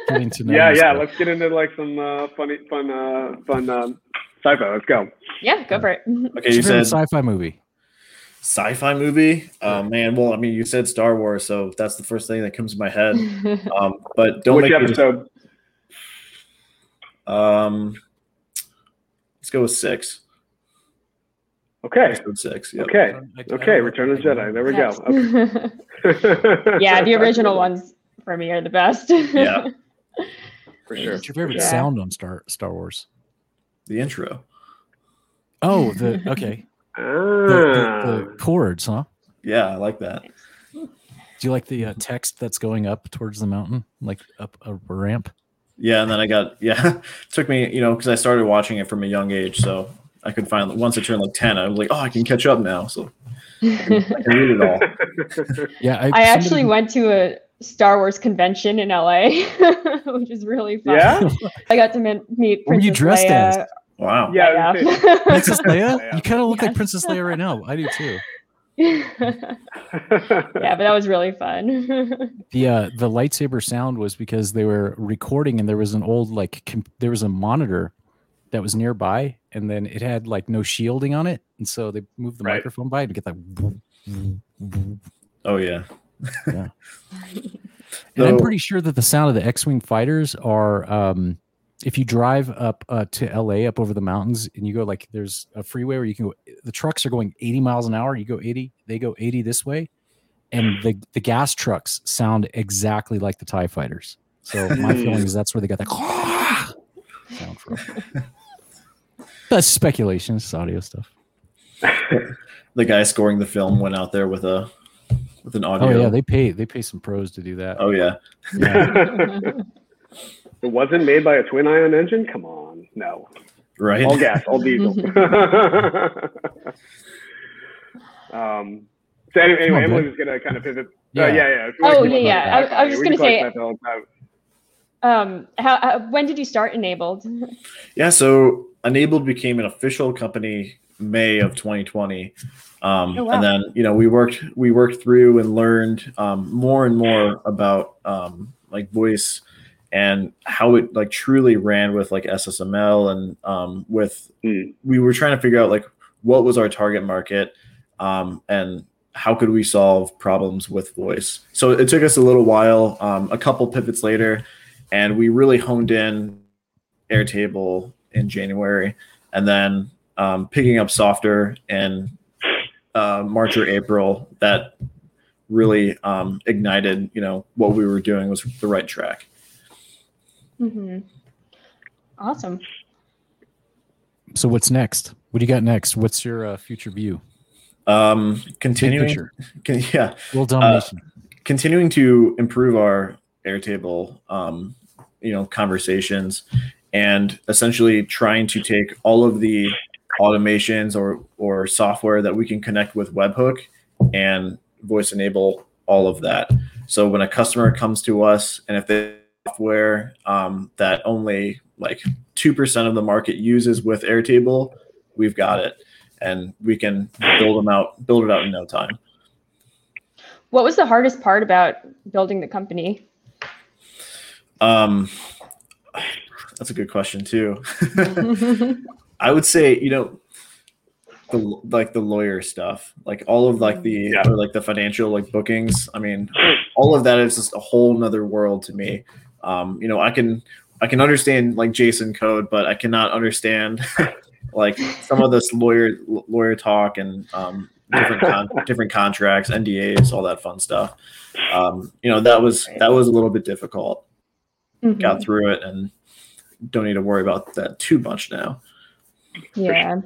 Speaker 3: getting to know.
Speaker 2: Yeah, yeah.
Speaker 3: stuff.
Speaker 2: Let's get into like some uh, funny, fun, uh, fun um, sci-fi. Let's go.
Speaker 1: Yeah, go for it.
Speaker 4: Okay, you said
Speaker 3: sci-fi movie.
Speaker 4: sci-fi movie. Oh man, well, I mean, you said Star Wars, so that's the first thing that comes to my head. Um, but don't
Speaker 2: Which
Speaker 4: make me just-
Speaker 2: episode?
Speaker 4: um, let's go with six.
Speaker 2: Okay.
Speaker 4: Episode six. Yep.
Speaker 2: Okay.
Speaker 3: I- I
Speaker 2: Okay.
Speaker 3: don't
Speaker 2: Return of the Jedi. There we
Speaker 1: Yes.
Speaker 2: go. Okay.
Speaker 1: yeah, the original ones for me are the best.
Speaker 4: Yeah.
Speaker 2: For sure.
Speaker 3: What's your favorite
Speaker 1: Yeah.
Speaker 3: sound on Star Star Wars?
Speaker 4: The intro.
Speaker 3: Oh, the okay,
Speaker 2: Ah.
Speaker 3: the, the, the chords, huh?
Speaker 4: Yeah, I like that.
Speaker 3: Do you like the uh, text that's going up towards the mountain, like up a ramp?
Speaker 4: Yeah, and then I got yeah. It took me, you know, because I started watching it from a young age, so I could finally once I turned like ten, I was like, oh, I can catch up now, so I can, I can read it all.
Speaker 3: Yeah,
Speaker 1: I I actually
Speaker 3: somebody-
Speaker 1: went to a Star Wars convention in LA, which is really fun.
Speaker 2: Yeah.
Speaker 1: I got to meet, meet
Speaker 3: What were you dressed
Speaker 1: Leia.
Speaker 3: as?
Speaker 4: Wow.
Speaker 2: Yeah.
Speaker 1: Yeah.
Speaker 2: I was gonna say-
Speaker 3: Princess Leia. You kind of look like Princess Leia right now. I do too.
Speaker 1: yeah, but that was really fun.
Speaker 3: The uh, the lightsaber sound was because they were recording and there was an old like com- there was a monitor that was nearby and then it had like no shielding on it and so they moved the
Speaker 2: Right.
Speaker 3: microphone by to get that.
Speaker 4: Oh yeah.
Speaker 3: And I'm pretty sure that the sound of the X-wing fighters are, um, if you drive up uh, to LA, up over the mountains, and you go like there's a freeway where you can go. The trucks are going 80 miles an hour. You go 80, they go 80 this way, and the the gas trucks sound exactly like the Tie Fighters. So my feeling is that's where they got that sound from. That's speculation. It's audio stuff.
Speaker 4: The guy scoring the film went out there with a with an audio.
Speaker 3: Oh yeah, they pay they pay some pros to do that.
Speaker 4: oh yeah.
Speaker 3: Yeah.
Speaker 2: it wasn't made by a twin ion engine. Come on, no.
Speaker 4: Right.
Speaker 2: All gas, all diesel. um. So anyway, anyway
Speaker 3: Come on,
Speaker 2: Emily's gonna kind of pivot.
Speaker 3: Yeah.
Speaker 2: Yeah, yeah, yeah.
Speaker 1: Oh, yeah, yeah. I- I was just gonna say-
Speaker 2: talk about that all the time.
Speaker 1: um, how, how, when did you start Enabled?
Speaker 4: Yeah, so Enabled became an official company May of 2020, um,
Speaker 1: Oh, wow.
Speaker 4: and then you know we worked we worked through and learned um, more and more about um, like voice and how it like truly ran with like SSML and um, with
Speaker 2: Hmm.
Speaker 4: we were trying to figure out like what was our target market um, and how could we solve problems with voice. So it took us a little while, um, a couple pivots later, and we really honed in Airtable in January, and then um, picking up Softr in uh, March or April. That really um, ignited, you know, what we were doing was the right track.
Speaker 1: Mm-hmm. Awesome.
Speaker 3: So what's next? What do you got next? What's your uh, future view?
Speaker 4: Um, continuing, can, yeah,
Speaker 3: World domination.
Speaker 4: continuing to improve our Airtable, um, you know, conversations, and essentially trying to take all of the automations or or software that we can connect with Webhook and voice enable all of that. So when a customer comes to us, and if they software um, that only like two percent of the market uses with Airtable, we've got it, and we can build them out, build it out in no time.
Speaker 1: What was the hardest part about building the company?
Speaker 4: Um, that's a good question too. I would say, you know, the like the lawyer stuff, like all of like the
Speaker 2: Yeah.
Speaker 4: or like the financial like bookings. I mean, all of that is just a whole nother world to me. Um, you know, I can I can understand like JSON code, but I cannot understand like some of this lawyer lawyer talk and um, different con- different contracts, NDAs, all that fun stuff. Um, you know, that was that was a little bit difficult
Speaker 1: Mhm.
Speaker 4: got through it and don't need to worry about that too much now.
Speaker 1: Yeah.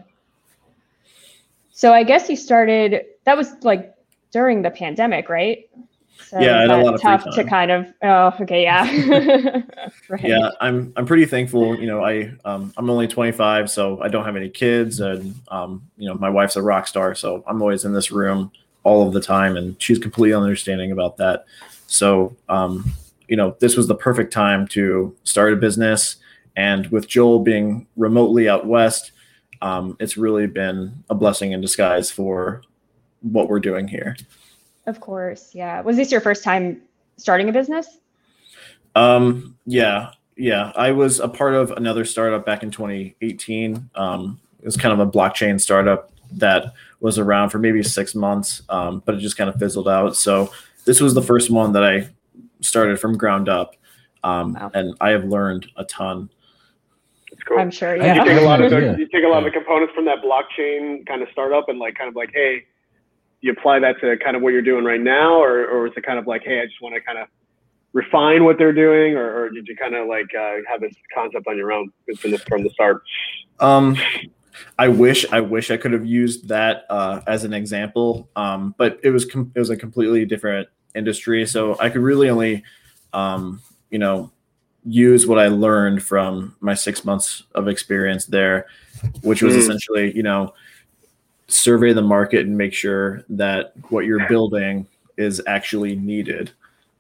Speaker 1: So I guess you started. That was like during the pandemic, right? So
Speaker 4: Yeah, I a lot
Speaker 1: that
Speaker 4: of free
Speaker 1: tough to kind of. Oh, okay, yeah. right.
Speaker 4: Yeah, I'm I'm pretty thankful. You know, I um, I'm only 25, so I don't have any kids, and um, you know, my wife's a rock star, so I'm always in this room all of the time, and she's completely understanding about that. So, um, you know, this was the perfect time to start a business, and with Joel being remotely out west, um, it's really been a blessing in disguise for what we're doing here.
Speaker 1: Of course, yeah. Was this your first time starting a business?
Speaker 4: Um, yeah, yeah. I was a part of another startup back in 2018. Um, it was kind of a blockchain startup that was around for maybe six months, um, but it just kind of fizzled out. So this was the first one that I started from ground up, um,
Speaker 1: Wow.
Speaker 4: and I have learned a ton.
Speaker 2: It's cool.
Speaker 1: I'm sure.
Speaker 3: I-
Speaker 2: you take a lot of the,
Speaker 3: Yeah.
Speaker 2: you take a lot of the components from that blockchain kind of startup and like kind of like hey you apply that to kind of what you're doing right now or, or is it kind of like hey i just want to kind of refine what they're doing or, or did you kind of like uh, have this concept on your own from the, from the start
Speaker 4: Um, I wish I wish I could have used that uh, as an example, um, but it was com- it was a completely different industry, so I could really only, um, you know, use what I learned from my six months of experience there, which was
Speaker 2: Mm.
Speaker 4: essentially, you know, survey the market and make sure that what you're building is actually needed.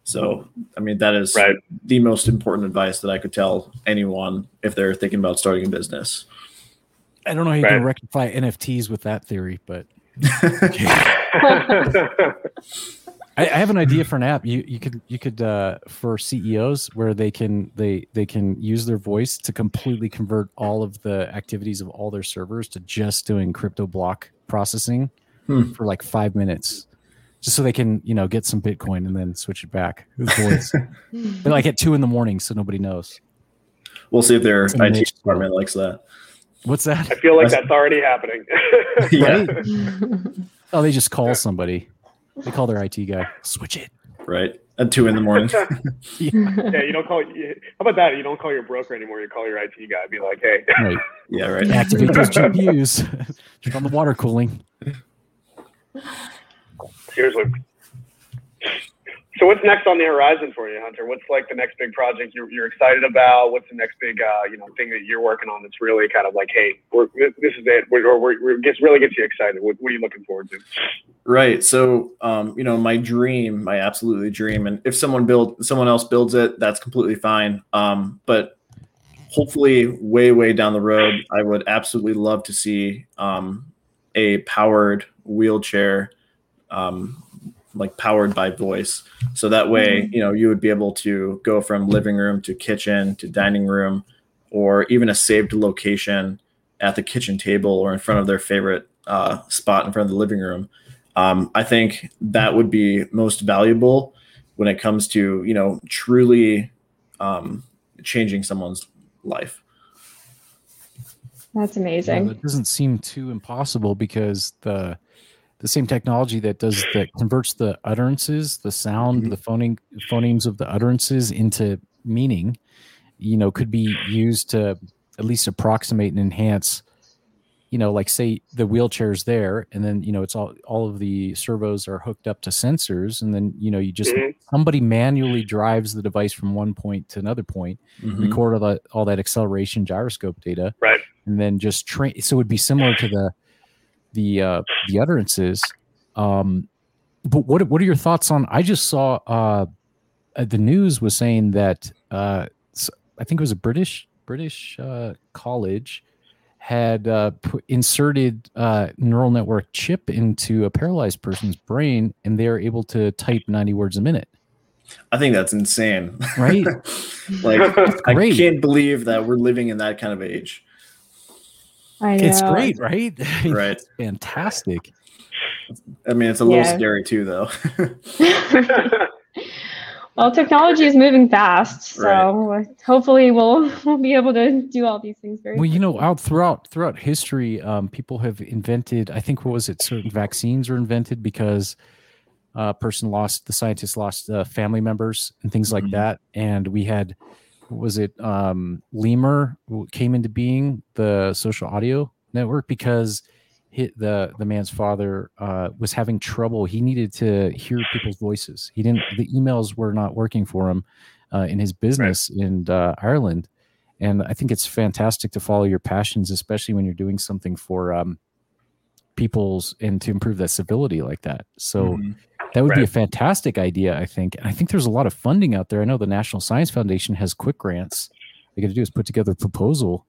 Speaker 4: So, I mean, that is
Speaker 2: right
Speaker 4: the most important advice that I could tell anyone if they're thinking about starting a business.
Speaker 3: I don't know how you
Speaker 2: Right.
Speaker 3: can rectify NFTs with that theory, but I, I have an idea for an app. You you could you could uh, for CEOs where they can they they can use their voice to completely convert all of the activities of all their servers to just doing crypto block processing
Speaker 4: Hmm.
Speaker 3: for like five minutes, just so they can you know get some Bitcoin and then switch it back with voice. but like at two in the morning, so nobody knows.
Speaker 4: We'll see if their IT
Speaker 3: niche
Speaker 4: department likes that.
Speaker 3: What's that?
Speaker 2: i feel like that's already happening
Speaker 4: Yeah.
Speaker 3: Oh, they just call somebody. They call their IT guy. Switch it.
Speaker 4: Right at two in the morning.
Speaker 3: Yeah.
Speaker 2: yeah you don't call how about that you don't call your broker anymore you call your it guy be like hey
Speaker 3: Right.
Speaker 4: yeah, right.
Speaker 3: Activate those GPUs. Turn on the water cooling.
Speaker 2: seriously so what's next on the horizon for you hunter what's like the next big project you're, you're excited about what's the next big uh, you know thing that you're working on that's really kind of like hey this is it or gets really gets you excited what, what are you looking forward to
Speaker 4: Right. So, um, you know, my dream, my absolutely dream, and if someone build, someone else builds it, that's completely fine. Um, but hopefully, way, way down the road, I would absolutely love to see um, a powered wheelchair, um, like powered by voice. So that way, you know, you would be able to go from living room to kitchen to dining room, or even a saved location at the kitchen table or in front of their favorite uh, spot in front of the living room um, I think that would be most valuable when it comes to you know truly um, changing someone's life.
Speaker 1: That's
Speaker 3: Yeah,
Speaker 1: amazing.
Speaker 3: that doesn't seem too impossible because the the same technology that does that converts the utterances, the sound,
Speaker 4: Mhm.
Speaker 3: the phoning phonemes of the utterances into meaning, you know, could be used to at least approximate and enhance you know like say the wheelchair's there and then you know it's all all of the servos are hooked up to sensors and then you know you just
Speaker 2: Mhm.
Speaker 3: somebody manually drives the device from one point to another point record all that all that acceleration gyroscope data
Speaker 2: Right.
Speaker 3: and then just train so it would be similar to the the uh the utterances um but what what are your thoughts on i just saw uh uh, the news was saying that uh i think it was a british british uh college had uh, pu- inserted uh, neural network chip into a paralyzed person's brain, and they're able to type 90 words a minute.
Speaker 4: I think that's insane.
Speaker 3: Right.
Speaker 4: like I can't believe that we're living in that kind of age.
Speaker 1: I know.
Speaker 3: It's great, right?
Speaker 4: Right.
Speaker 3: It's fantastic.
Speaker 4: I mean, it's a little
Speaker 1: Yeah.
Speaker 4: scary too, though.
Speaker 1: well, technology is moving fast, so
Speaker 4: Right.
Speaker 1: hopefully we'll we'll be able to do all these things very.
Speaker 3: Well, you know, out throughout throughout history, um, people have invented. I think what was it? Certain vaccines were invented because a person lost the scientists lost uh, family members and things like
Speaker 4: Mhm.
Speaker 3: that, and we had what was it um, Lemur who came into being the social audio network because hit the the man's father uh, was having trouble. He needed to hear people's voices. He didn't. The emails were not working for him uh, in his business in uh, Ireland and I think it's fantastic to follow your passions, especially when you're doing something for um, people's and to improve that civility like that. So
Speaker 4: Mhm.
Speaker 3: That would be a fantastic idea, I think. And I think there's a lot of funding out there. I know the National Science Foundation has quick grants. All you got to do is put together a proposal,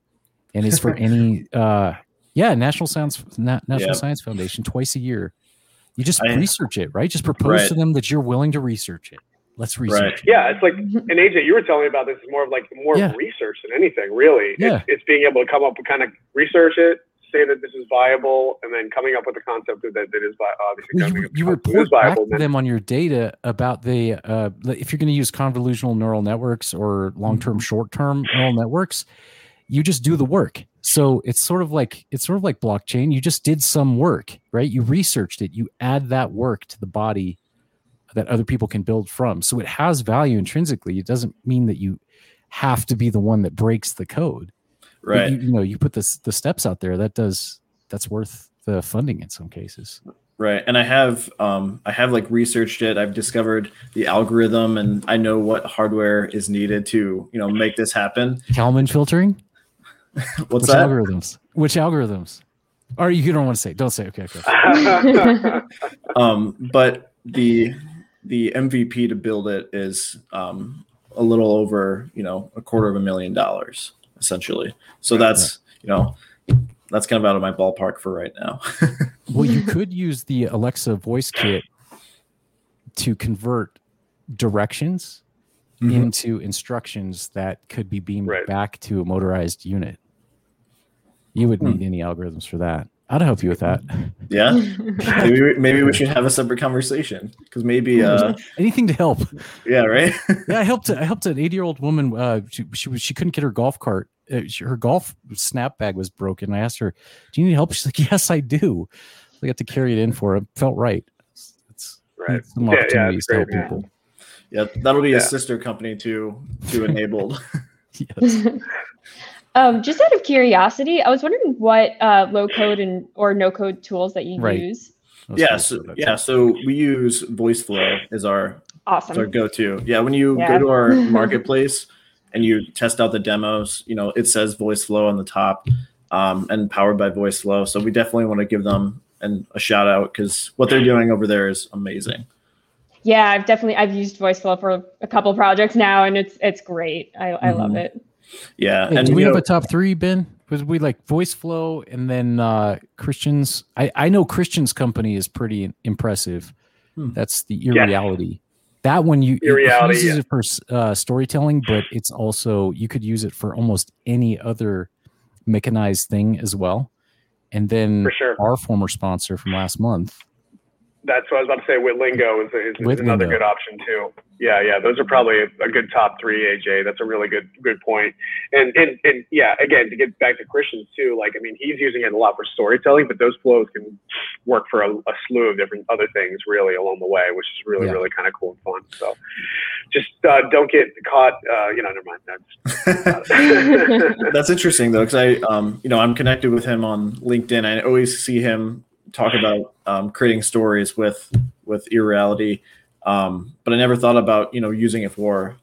Speaker 3: and it's for any. Uh, yeah, National Science Na- National
Speaker 4: Yeah.
Speaker 3: Science Foundation twice a year. You just
Speaker 4: I-
Speaker 3: research it, right? Just propose to them that you're willing to research it. Let's research. it.
Speaker 2: Yeah, it's like and AJ, you were telling me about this. Is more of like more
Speaker 3: Yeah.
Speaker 2: research than anything, really.
Speaker 3: Yeah.
Speaker 2: It's, it's being able to come up with kind of research it, say that this is viable, and then coming up with a concept that that is vi- obviously
Speaker 3: Well, you,
Speaker 2: up
Speaker 3: you report back to them on your data about the uh, if you're going to use convolutional neural networks or long-term, short-term neural networks, you just do the work. So it's sort of like it's sort of like blockchain. You just did some work, right? You researched it. You add that work to the body that other people can build from. So it has value intrinsically. It doesn't mean that you have to be the one that breaks the code. But
Speaker 4: Right.
Speaker 3: You, you know, you put this the steps out there. That does that's worth the funding in some cases.
Speaker 4: Right. And I have um I have like researched it. I've discovered the algorithm and I know what hardware is needed to, you know, make this happen.
Speaker 3: Kalman filtering.
Speaker 4: What's
Speaker 3: Which
Speaker 4: that?
Speaker 3: algorithms? Which algorithms? Or you don't want to say? Don't say. Okay, okay.
Speaker 4: Um but the the MVP to build it is um a little over, you know, a quarter of a million dollars essentially. So that's, you know, that's kind of out of my ballpark for right now.
Speaker 3: Well, you could use the Alexa voice kit to convert directions
Speaker 4: Mhm.
Speaker 3: into instructions that could be beamed
Speaker 2: Right.
Speaker 3: back to a motorized unit. You would
Speaker 4: Hmm.
Speaker 3: need any algorithms for that. I'd help you with that.
Speaker 4: Yeah. maybe we- maybe we should have a separate conversation because maybe uh
Speaker 3: Anything to help.
Speaker 4: yeah, right?
Speaker 3: Yeah, I helped. I helped an eighty-year-old woman. Uh, she she was she couldn't get her golf cart. Uh, she, her golf snap bag was broken. I asked her, "Do you need help?" She's like, "Yes, I do." So I got to carry it in for her. It felt right. It's, it's
Speaker 2: Right.
Speaker 3: some
Speaker 2: Yeah, yeah,
Speaker 3: opportunities
Speaker 2: it's
Speaker 3: to help
Speaker 2: great,
Speaker 3: people.
Speaker 4: yeah, that'll be
Speaker 2: Yeah.
Speaker 4: a sister company to to enabled.
Speaker 3: Yes.
Speaker 1: Um, just out of curiosity, I was wondering what uh, low code and or no code tools that you
Speaker 3: Right.
Speaker 1: use.
Speaker 3: That's
Speaker 4: yeah, so, yeah. So we use VoiceFlow as our as our
Speaker 1: Awesome.
Speaker 4: go-to. Yeah, when you
Speaker 1: Yeah.
Speaker 4: go to our marketplace and you test out the demos, you know it says VoiceFlow on the top, um, and powered by VoiceFlow. So we definitely want to give them an, a shout out because what they're doing over there is amazing.
Speaker 1: Yeah, I've definitely I've used VoiceFlow for a couple projects now, and it's it's great. I, I love
Speaker 4: Mhm.
Speaker 1: it.
Speaker 4: Yeah,
Speaker 3: Hey,
Speaker 4: and
Speaker 3: do we
Speaker 4: you
Speaker 3: have a top three, Ben? Was we like VoiceFlow and then uh Christians? I I know Christian's company is pretty impressive.
Speaker 4: Hmm.
Speaker 3: That's the irreality. That one you it
Speaker 2: Irreality,
Speaker 3: uses
Speaker 2: yeah.
Speaker 3: it for uh, storytelling, but it's also you could use it for almost any other mechanized thing as well. And then
Speaker 2: sure.
Speaker 3: our former sponsor from last month,
Speaker 2: That's what I was about to say. Witlingo is, is, is
Speaker 3: With
Speaker 2: another
Speaker 3: Lingo.
Speaker 2: good option too. Yeah, yeah, those are probably a, a good top three. AJ, that's a really good good point. And and and yeah, again, to get back to Christians too, like I mean, he's using it a lot for storytelling, but those flows can work for a, a slew of different other things really along the way, which is really
Speaker 3: Yeah.
Speaker 2: really kind of cool and fun. So just uh, don't get caught. Uh, you know, never mind. That's,
Speaker 4: That's interesting though, because I, um, you know, I'm connected with him on LinkedIn. I always see him talk about um, creating stories with with irreality, um, but I never thought about you know using it for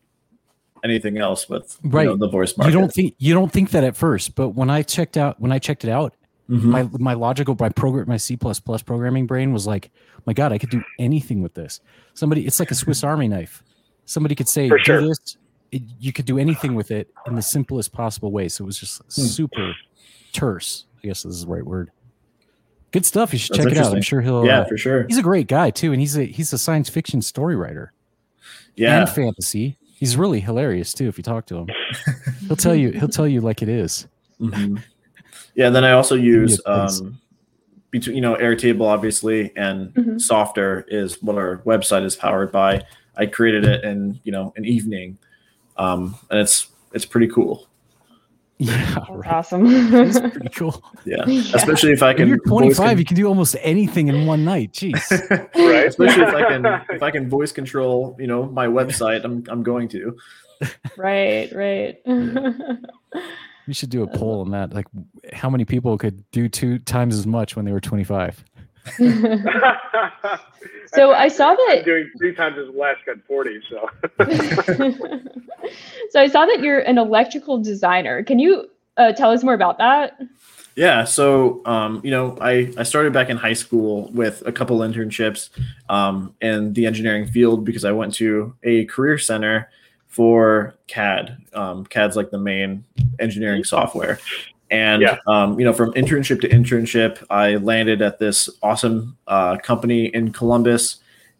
Speaker 4: anything else with you
Speaker 3: Right.
Speaker 4: know, the voice market.
Speaker 3: you don't think you don't think that at first, but when I checked out when I checked it out,
Speaker 4: Mhm.
Speaker 3: my my logical my program my C programming brain was like, my God, I could do anything with this. Somebody, it's like a Swiss Army knife. Somebody could say,
Speaker 2: For
Speaker 3: do this. It, you could do anything with it in the simplest possible way. So it was just
Speaker 4: Hmm.
Speaker 3: super terse. I guess this is the right word. Good stuff. You should
Speaker 4: That's
Speaker 3: check it out. I'm sure he'll.
Speaker 4: yeah,
Speaker 3: uh,
Speaker 4: for sure.
Speaker 3: he's a great guy too, and he's a he's a science fiction story writer
Speaker 4: Yeah,
Speaker 3: and fantasy. He's really hilarious too. If you talk to him, he'll tell you he'll tell you like it is.
Speaker 4: Mhm. yeah. Then I also use um, between you know Airtable obviously and
Speaker 1: Mhm.
Speaker 4: Softr is what our website is powered by. I created it in you know an evening, um, and it's it's pretty cool.
Speaker 3: Yeah, right.
Speaker 1: awesome.
Speaker 3: It's pretty cool.
Speaker 4: Yeah,
Speaker 1: Yeah.
Speaker 4: especially if I
Speaker 3: When
Speaker 4: can.
Speaker 3: you're 25,
Speaker 4: con-
Speaker 3: you can do almost anything in one night. Jeez.
Speaker 2: right.
Speaker 4: especially if I can if I can voice control, you know, my website, I'm I'm going to.
Speaker 1: right, right.
Speaker 3: We should do a poll on that. Like, how many people could do two times as much when they were 25?
Speaker 1: So I saw that-
Speaker 2: I'm doing three times as less at 40. So
Speaker 1: so I saw that you're an electrical designer. Can you uh, tell us more about that?
Speaker 4: Yeah, so um, you know, I I started back in high school with a couple internships um, in the engineering field because I went to a career center for CAD. Um, CAD's like the main engineering software. And
Speaker 2: Yeah.
Speaker 4: um, you know, from internship to internship, I landed at this awesome uh, company in Columbus,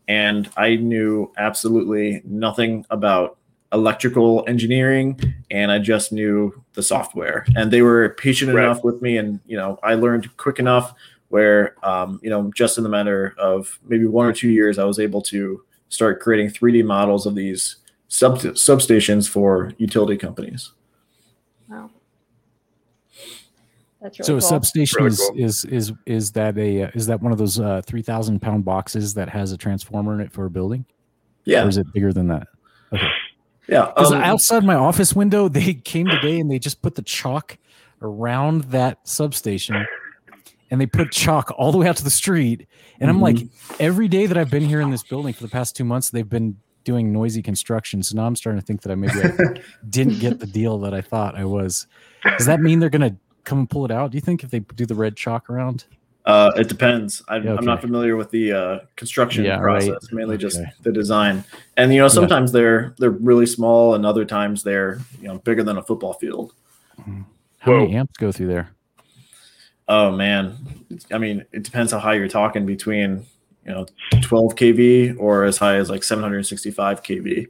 Speaker 4: and I knew absolutely nothing about electrical engineering and I just knew the software and they were patient
Speaker 2: Right.
Speaker 4: enough with me and you know I learned quick enough where um, you know just in the matter of maybe one or two years I was able to start creating 3D models of these sub substations for utility companies.
Speaker 1: Wow. That's really
Speaker 3: so a
Speaker 1: cool.
Speaker 3: substation
Speaker 2: Really
Speaker 3: is,
Speaker 2: cool.
Speaker 3: is is is that a uh, is that one of those uh, three thousand pound boxes that has a transformer in it for a building?
Speaker 4: Yeah,
Speaker 3: Or is it bigger than that?
Speaker 4: yeah.
Speaker 3: Because
Speaker 4: um,
Speaker 3: outside my office window, they came today and they just put the chalk around that substation, and they put chalk all the way out to the street. And I'm like, every day that I've been here in this building for the past two months, they've been doing noisy construction. So now I'm starting to think that I maybe I didn't get the deal that I thought I was. Does that mean they're gonna come and pull it out? Do you think if they do the red chalk around?
Speaker 4: Uh, it depends. I'm,
Speaker 3: Yeah,
Speaker 4: I'm not familiar with the uh, construction
Speaker 3: Yeah, right.
Speaker 4: process. Mainly just
Speaker 3: Okay.
Speaker 4: the design, and you know sometimes they're they're really small, and other times they're you know bigger than a football field.
Speaker 3: How many amps go through there?
Speaker 4: Oh man, I mean it depends how high you're talking between you know 12 kV or as high as like 765 kV,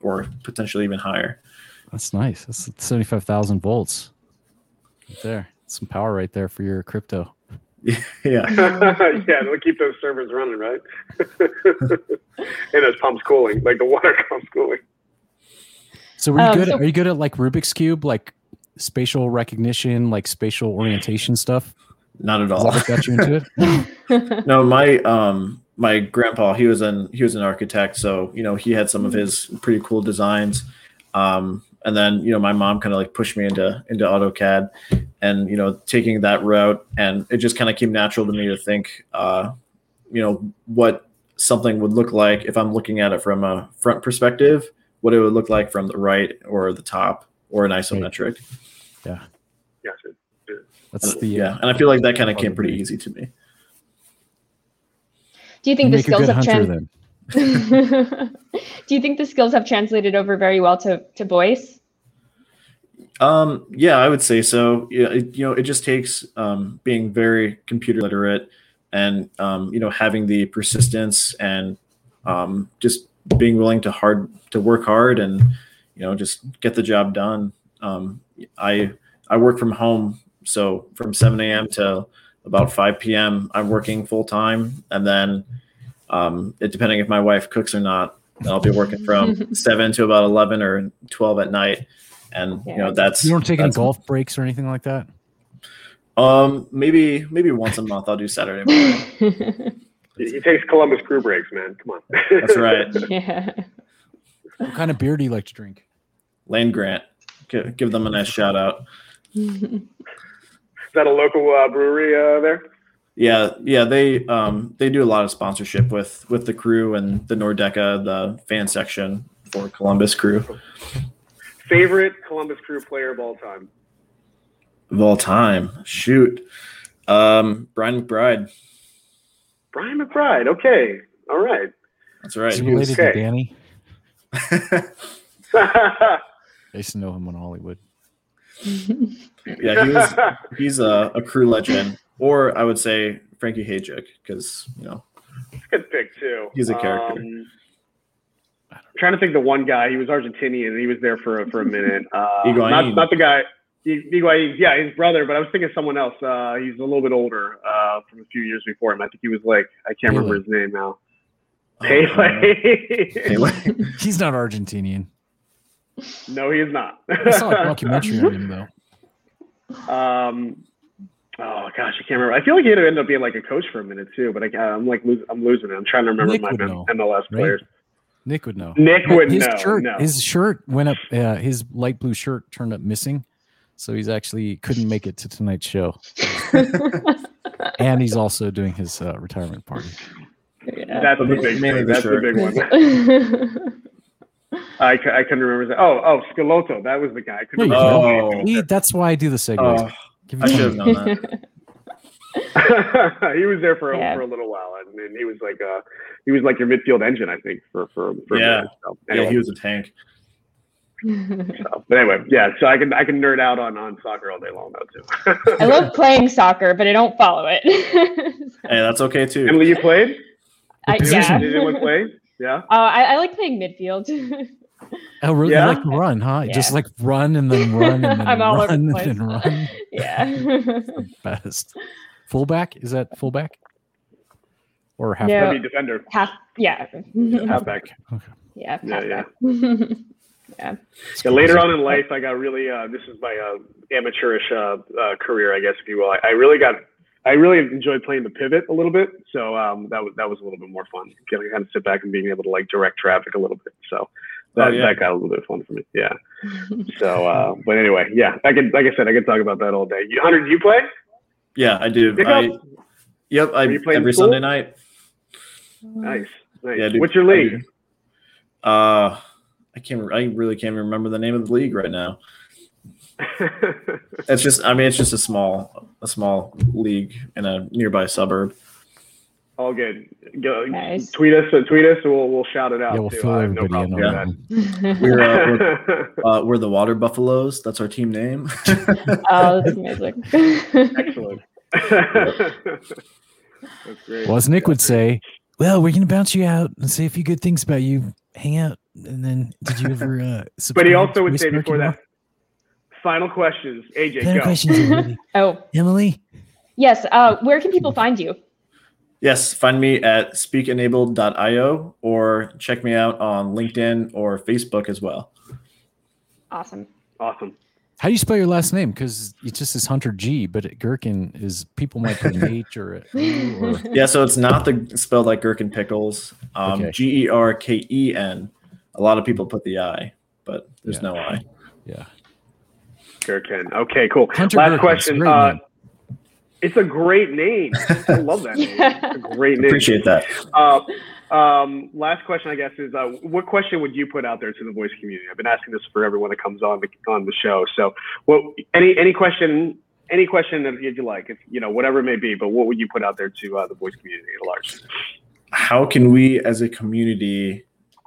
Speaker 4: or potentially even higher.
Speaker 3: That's nice. That's seventy five thousand volts. Right there, some power right there for your crypto.
Speaker 4: Yeah,
Speaker 2: yeah, they'll keep those servers running, right? and those pumps cooling, like the water pumps cooling.
Speaker 3: So were you
Speaker 1: Um,
Speaker 3: good?
Speaker 1: so-
Speaker 3: are you good at like Rubik's cube, like spatial recognition, like spatial orientation stuff?
Speaker 4: not at
Speaker 3: Is that
Speaker 4: all.
Speaker 3: what got you into it?
Speaker 4: no my um my grandpa he was an he was an architect so you know he had some of his pretty cool designs um and then you know my mom kind of like pushed me into into AutoCAD and you know taking that route. And it just kind of came natural to me to think uh you know what something would look like if I'm looking at it from a front perspective what it would look like from the right or the top or an isometric.
Speaker 2: Yes, it-
Speaker 3: That's the
Speaker 4: yeah
Speaker 3: uh,
Speaker 4: and I feel like that kind of came pretty easy to me.
Speaker 1: Do you think
Speaker 3: you
Speaker 1: the skills
Speaker 3: good
Speaker 1: have
Speaker 3: hunter
Speaker 1: trans-
Speaker 3: then.
Speaker 1: Do you think the skills have translated over very well to to voice?
Speaker 4: Um, yeah, I would say so. Yeah, it, you know, it just takes um, being very computer literate and um, you know having the persistence and um, just being willing to hard to work hard and you know just get the job done. Um, I I work from home, so from 7 a.m. to about 5 p.m. I'm working full time, and then um, it depending if my wife cooks or not, I'll be working from 7 to about 11 or 12 at night. And you know that's
Speaker 3: You don't take any golf breaks or anything like that.
Speaker 4: Um, maybe maybe once a month I'll do Saturday morning.
Speaker 2: He he takes Columbus crew breaks, man. Come on.
Speaker 4: That's right.
Speaker 1: yeah.
Speaker 3: What kind of beer do you like to drink?
Speaker 4: Land-Grant, give, give them a nice shout out.
Speaker 2: Is that a local uh, brewery uh, there?
Speaker 4: Yeah, yeah, they um they do a lot of sponsorship with with the crew and the Nordecke, the fan section for Columbus Crew
Speaker 2: Favorite Columbus crew player of all time?
Speaker 4: of all time. Shoot, um, Brian McBride.
Speaker 2: Brian McBride. Okay. All right.
Speaker 4: That's right.
Speaker 3: he
Speaker 4: He was-
Speaker 3: related to. Danny? I used to know him in Hollywood.
Speaker 4: yeah, he was. He's a, a crew legend, or I would say Frankie Hejduk, because you know
Speaker 2: Good pick too.
Speaker 4: He's a character.
Speaker 2: Um, trying to think the one guy. He was Argentinian. He was there for for a minute. Uh, not not the guy. Hi- Higuain, yeah, his brother. But I was thinking someone else. Uh, he's a little bit older uh, from a few years before him. I think he was like I can't remember his name now.
Speaker 4: Oh,
Speaker 2: Pele.
Speaker 4: Pele.
Speaker 3: He's not Argentinian.
Speaker 2: no, he is not.
Speaker 3: I saw a documentary on him though.
Speaker 2: Um, oh gosh, I can't remember. I feel like he ended up being like a coach for a minute too, but I, I'm like losing, I'm losing it. I'm trying to remember
Speaker 3: Nick
Speaker 2: my
Speaker 3: would know,
Speaker 2: MLS
Speaker 3: right?
Speaker 2: players.
Speaker 3: Nick would know.
Speaker 2: Nick would
Speaker 3: his
Speaker 2: know.
Speaker 3: shirt,
Speaker 2: no.
Speaker 3: his shirt went up. Uh, his light blue shirt turned up missing, so he's actually couldn't make it to tonight's show. and he's also doing his uh, retirement party.
Speaker 1: yeah.
Speaker 2: That's the big
Speaker 4: mainly
Speaker 2: thing.
Speaker 4: the
Speaker 2: That's the big one. I, I couldn't remember. That. Oh, oh, Schelotto. That was the guy. I couldn't
Speaker 3: There
Speaker 2: remember.
Speaker 4: go.
Speaker 3: See, that's why I do the segues.
Speaker 4: Oh,
Speaker 3: Give
Speaker 4: I should have
Speaker 3: some-
Speaker 4: known that.
Speaker 2: he was there for a,
Speaker 1: Yeah.
Speaker 2: for a little while, and, and he was like uh he was like your midfield engine, I think, for for, for a
Speaker 4: Yeah.
Speaker 2: minute. So,
Speaker 4: Yeah, he was a tank.
Speaker 2: so, but anyway, yeah. So I can I can nerd out on on soccer all day long though too.
Speaker 1: I love playing soccer, but I don't follow it.
Speaker 4: Hey, that's okay too.
Speaker 2: Emily, you played?
Speaker 1: Uh,
Speaker 3: position?
Speaker 1: yeah.
Speaker 2: Did anyone play? Yeah.
Speaker 1: Oh, I, I like playing midfield.
Speaker 3: Oh, really?
Speaker 2: Yeah?
Speaker 3: Like run, huh?
Speaker 1: Yeah.
Speaker 3: Just like run and then run and then
Speaker 1: I'm
Speaker 3: run
Speaker 1: the
Speaker 3: and then run.
Speaker 1: yeah.
Speaker 3: Best. Fullback? Is that fullback? Or half
Speaker 1: No.
Speaker 2: That'd be defender.
Speaker 1: Half. Yeah.
Speaker 2: Halfback.
Speaker 3: Okay.
Speaker 1: Yeah.
Speaker 2: Yeah, yeah.
Speaker 1: halfback.
Speaker 2: Yeah, later on in life, I got really. Uh, this is my uh, amateurish uh, uh, career, I guess, if you will. I, I really got. I really enjoyed playing the pivot a little bit, so um, that was that was a little bit more fun. Getting kind of sit back and being able to like direct traffic a little bit. So that,
Speaker 4: Oh, yeah.
Speaker 2: that got a little bit of fun for me. Yeah. So, uh, but anyway, yeah, I could, like I said, I could talk about that all day. You- Hunter, do you play?
Speaker 4: Yeah, I do. I, yep, I
Speaker 2: Are you playing
Speaker 4: every
Speaker 2: school?
Speaker 4: Sunday night.
Speaker 2: Nice, nice.
Speaker 4: Yeah,
Speaker 2: What's your league?
Speaker 4: do. Uh, I can't. I really can't remember the name of the league right now. It's just. I mean, it's just a small, a small league in a nearby suburb.
Speaker 2: All good. Go,
Speaker 1: Nice.
Speaker 2: Tweet us, tweet us, we'll we'll shout it out.
Speaker 3: Yeah, we'll
Speaker 2: too.
Speaker 3: fill
Speaker 2: I have no
Speaker 3: everybody in
Speaker 2: problem
Speaker 3: on
Speaker 2: with
Speaker 3: that.
Speaker 4: We're uh, we're, uh, we're the Water Buffaloes. That's our team name.
Speaker 1: oh, that's amazing.
Speaker 2: Excellent. That's great.
Speaker 3: Well, as Nick would say, well, we're going to bounce you out and say a few good things about you. Hang out. And then, did you ever. Uh,
Speaker 2: But he also would say before
Speaker 3: America
Speaker 2: that, final questions. AJ,
Speaker 3: More? Final
Speaker 2: go.
Speaker 3: questions, Emily.
Speaker 1: oh,
Speaker 3: Emily?
Speaker 1: yes. Uh, where can people find you?
Speaker 4: Yes, find me at speakenabled.io or check me out on LinkedIn or Facebook as well.
Speaker 1: Awesome.
Speaker 2: Awesome.
Speaker 3: How do you spell your last name? Because it just says Hunter G, but at Gerken is people might put an H or or
Speaker 4: Yeah, so it's not the spelled like gherkin pickles. Um,
Speaker 3: Okay.
Speaker 4: G E R K E N. A lot of people put the I, but there's
Speaker 3: Yeah.
Speaker 4: no I.
Speaker 3: yeah.
Speaker 2: Gerken. Okay, cool.
Speaker 3: Hunter
Speaker 2: Last
Speaker 3: Gerken,
Speaker 2: question.
Speaker 3: it's a great
Speaker 2: Uh,
Speaker 3: name.
Speaker 2: It's a great name. I love that name. It's a great name.
Speaker 4: Appreciate that.
Speaker 2: Uh, um, last question, I guess, is uh, what question would you put out there to the voice community? I've been asking this for everyone that comes on the on the show. So, what any any question any question that you'd like, if you know whatever it may be, but what would you put out there to uh, the voice community at large?
Speaker 4: How can we as a community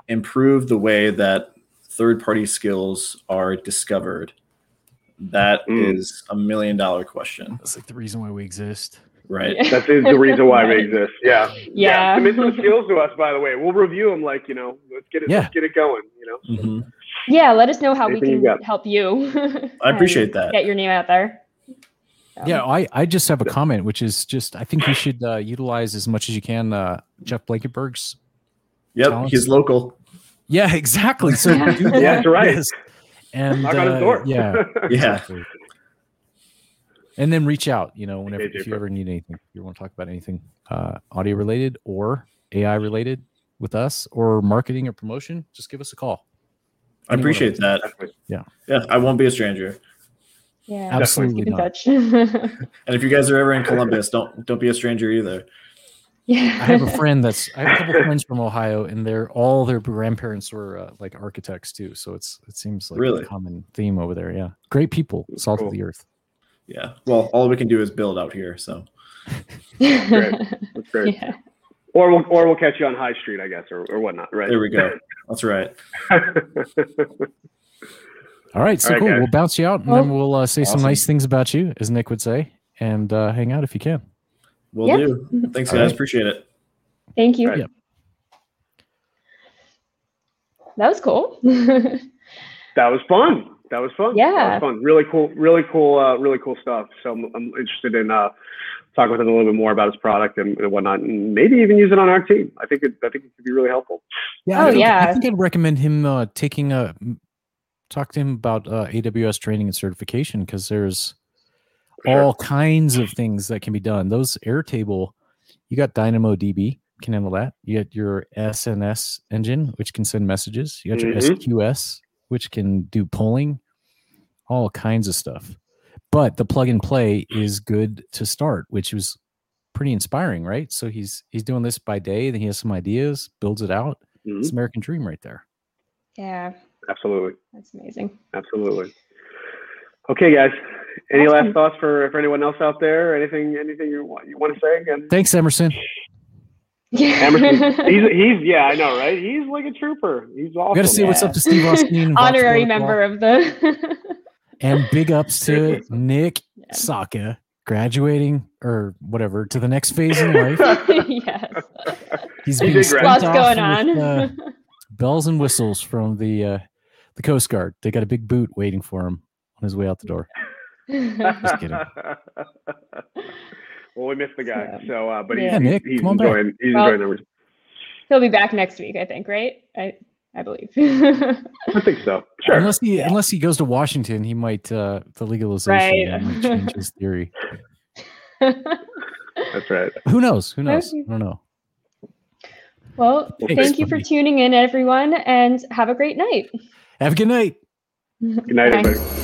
Speaker 4: improve the way that third party skills are discovered? That is
Speaker 2: Mm.
Speaker 4: a million dollar question,
Speaker 3: That's like the reason why we exist.
Speaker 4: right?
Speaker 2: That is the reason why we exist. Yeah.
Speaker 1: Yeah.
Speaker 2: Submit some skills to us, by the way. We'll review them. Like you know, let's get it.
Speaker 3: Yeah.
Speaker 2: Let's get it going. You know.
Speaker 4: Mhm.
Speaker 1: Yeah, let us know how we
Speaker 2: Anything you
Speaker 1: can
Speaker 2: got?
Speaker 1: help you.
Speaker 4: I appreciate that.
Speaker 1: Get your name out there. So,
Speaker 3: Yeah, I, I just have a comment, which is just I think you should uh, utilize as much as you can uh, Jeff Blankenburg's.
Speaker 4: Yep,
Speaker 3: Talents.
Speaker 4: he's local.
Speaker 3: Yeah, exactly. So
Speaker 1: Yeah.
Speaker 3: that.
Speaker 2: Yeah, that's right.
Speaker 3: Yes. And
Speaker 2: Knock on his
Speaker 3: uh,
Speaker 2: door.
Speaker 3: Yeah,
Speaker 4: Yeah.
Speaker 3: And then reach out, you know, whenever
Speaker 2: Okay,
Speaker 3: if you ever need anything, if you want to talk about anything uh, audio related or AI related with us or marketing or promotion, just give us a call.
Speaker 4: I appreciate that.
Speaker 2: Definitely.
Speaker 4: Yeah, I won't be a stranger.
Speaker 1: Yeah.
Speaker 3: Absolutely
Speaker 1: Keep in
Speaker 3: not.
Speaker 1: touch.
Speaker 4: And if you guys are ever in Columbus, don't don't be a stranger either.
Speaker 1: Yeah.
Speaker 3: I have a friend that's I have a couple friends from Ohio, and they're all their grandparents were uh, like architects too. So it's it seems like
Speaker 4: Really?
Speaker 3: a common theme over there. Yeah, great people, salt
Speaker 2: Cool.
Speaker 3: of the earth.
Speaker 4: Yeah. Well, all we can do is build out here. So
Speaker 2: That's great.
Speaker 1: yeah.
Speaker 2: Or we'll or we'll catch you on High Street, I guess, or, or whatnot. Right.
Speaker 4: there we go. That's right.
Speaker 3: All right, so
Speaker 2: All right,
Speaker 3: cool.
Speaker 2: guys.
Speaker 3: We'll bounce you out, and
Speaker 1: Well,
Speaker 3: then we'll uh, say some nice things about you, as Nick would say, and uh, hang out if you can.
Speaker 4: We'll
Speaker 1: Yeah.
Speaker 4: do. Thanks, guys.
Speaker 3: right.
Speaker 4: Appreciate it.
Speaker 1: Thank you.
Speaker 2: Right.
Speaker 3: Yeah.
Speaker 1: That was cool.
Speaker 2: That was fun. That was fun.
Speaker 1: Yeah.
Speaker 2: That was fun. Really cool. Really cool. Uh, really cool stuff. So I'm, I'm interested in uh, talking with him a little bit more about his product and, and whatnot, and maybe even use it on our team. I think it, I think it could be really helpful.
Speaker 3: Yeah,
Speaker 1: Oh,
Speaker 3: I
Speaker 1: yeah.
Speaker 3: I think I'd recommend him uh, taking a talk to him about uh, AWS training and certification because there's
Speaker 2: Sure.
Speaker 3: all kinds of things that can be done. Those Airtable, you got DynamoDB can handle that. You got your SNS engine, which can send messages. You got your
Speaker 2: Mhm.
Speaker 3: SQS, which can do polling, all kinds of stuff. But the plug and play is good to start, which was pretty inspiring, right? So he's he's doing this by day, then he has some ideas, builds it out.
Speaker 2: Mhm.
Speaker 3: It's American Dream right there.
Speaker 1: yeah.
Speaker 2: Absolutely.
Speaker 1: That's amazing.
Speaker 2: Absolutely. Okay, guys. Any
Speaker 1: Awesome.
Speaker 2: last thoughts for, for anyone else out there? Anything anything you want you want to say again?
Speaker 3: Thanks, Emerson.
Speaker 1: Yeah.
Speaker 2: Emerson, he's he's yeah, I know, right? He's like a trooper. He's awesome.
Speaker 3: We got to see what's up to Steve Austin.
Speaker 1: Honorary member of the.
Speaker 3: And big ups to Nick
Speaker 1: Yeah.
Speaker 3: Saka graduating or whatever to the next phase in life.
Speaker 1: yes.
Speaker 3: He's
Speaker 2: He
Speaker 3: being
Speaker 2: did
Speaker 3: sent
Speaker 1: Lots
Speaker 3: off
Speaker 1: going
Speaker 3: with,
Speaker 1: on.
Speaker 3: uh, bells and whistles from the uh, the Coast Guard. They got a big boot waiting for him on his way out the door. Just kidding.
Speaker 2: well, we missed the guy.
Speaker 1: So-
Speaker 2: So, uh, but
Speaker 1: Yeah,
Speaker 2: he's,
Speaker 3: Nick,
Speaker 2: he's
Speaker 3: come on back.
Speaker 2: enjoying. He's
Speaker 1: Well-
Speaker 2: enjoying numbers.
Speaker 1: He'll be back next week, I think, right? I I believe.
Speaker 2: I think so. Sure.
Speaker 3: Unless he unless he goes to Washington, he might uh, the legalization
Speaker 1: Right.
Speaker 3: might change his theory.
Speaker 2: That's right.
Speaker 3: Who knows? Who knows?
Speaker 1: Okay.
Speaker 3: I don't know.
Speaker 1: well,
Speaker 2: Hey,
Speaker 1: thank you for
Speaker 3: Stephanie.
Speaker 1: tuning in, everyone, and have a great night.
Speaker 3: Have a good night.
Speaker 2: Good night, everybody.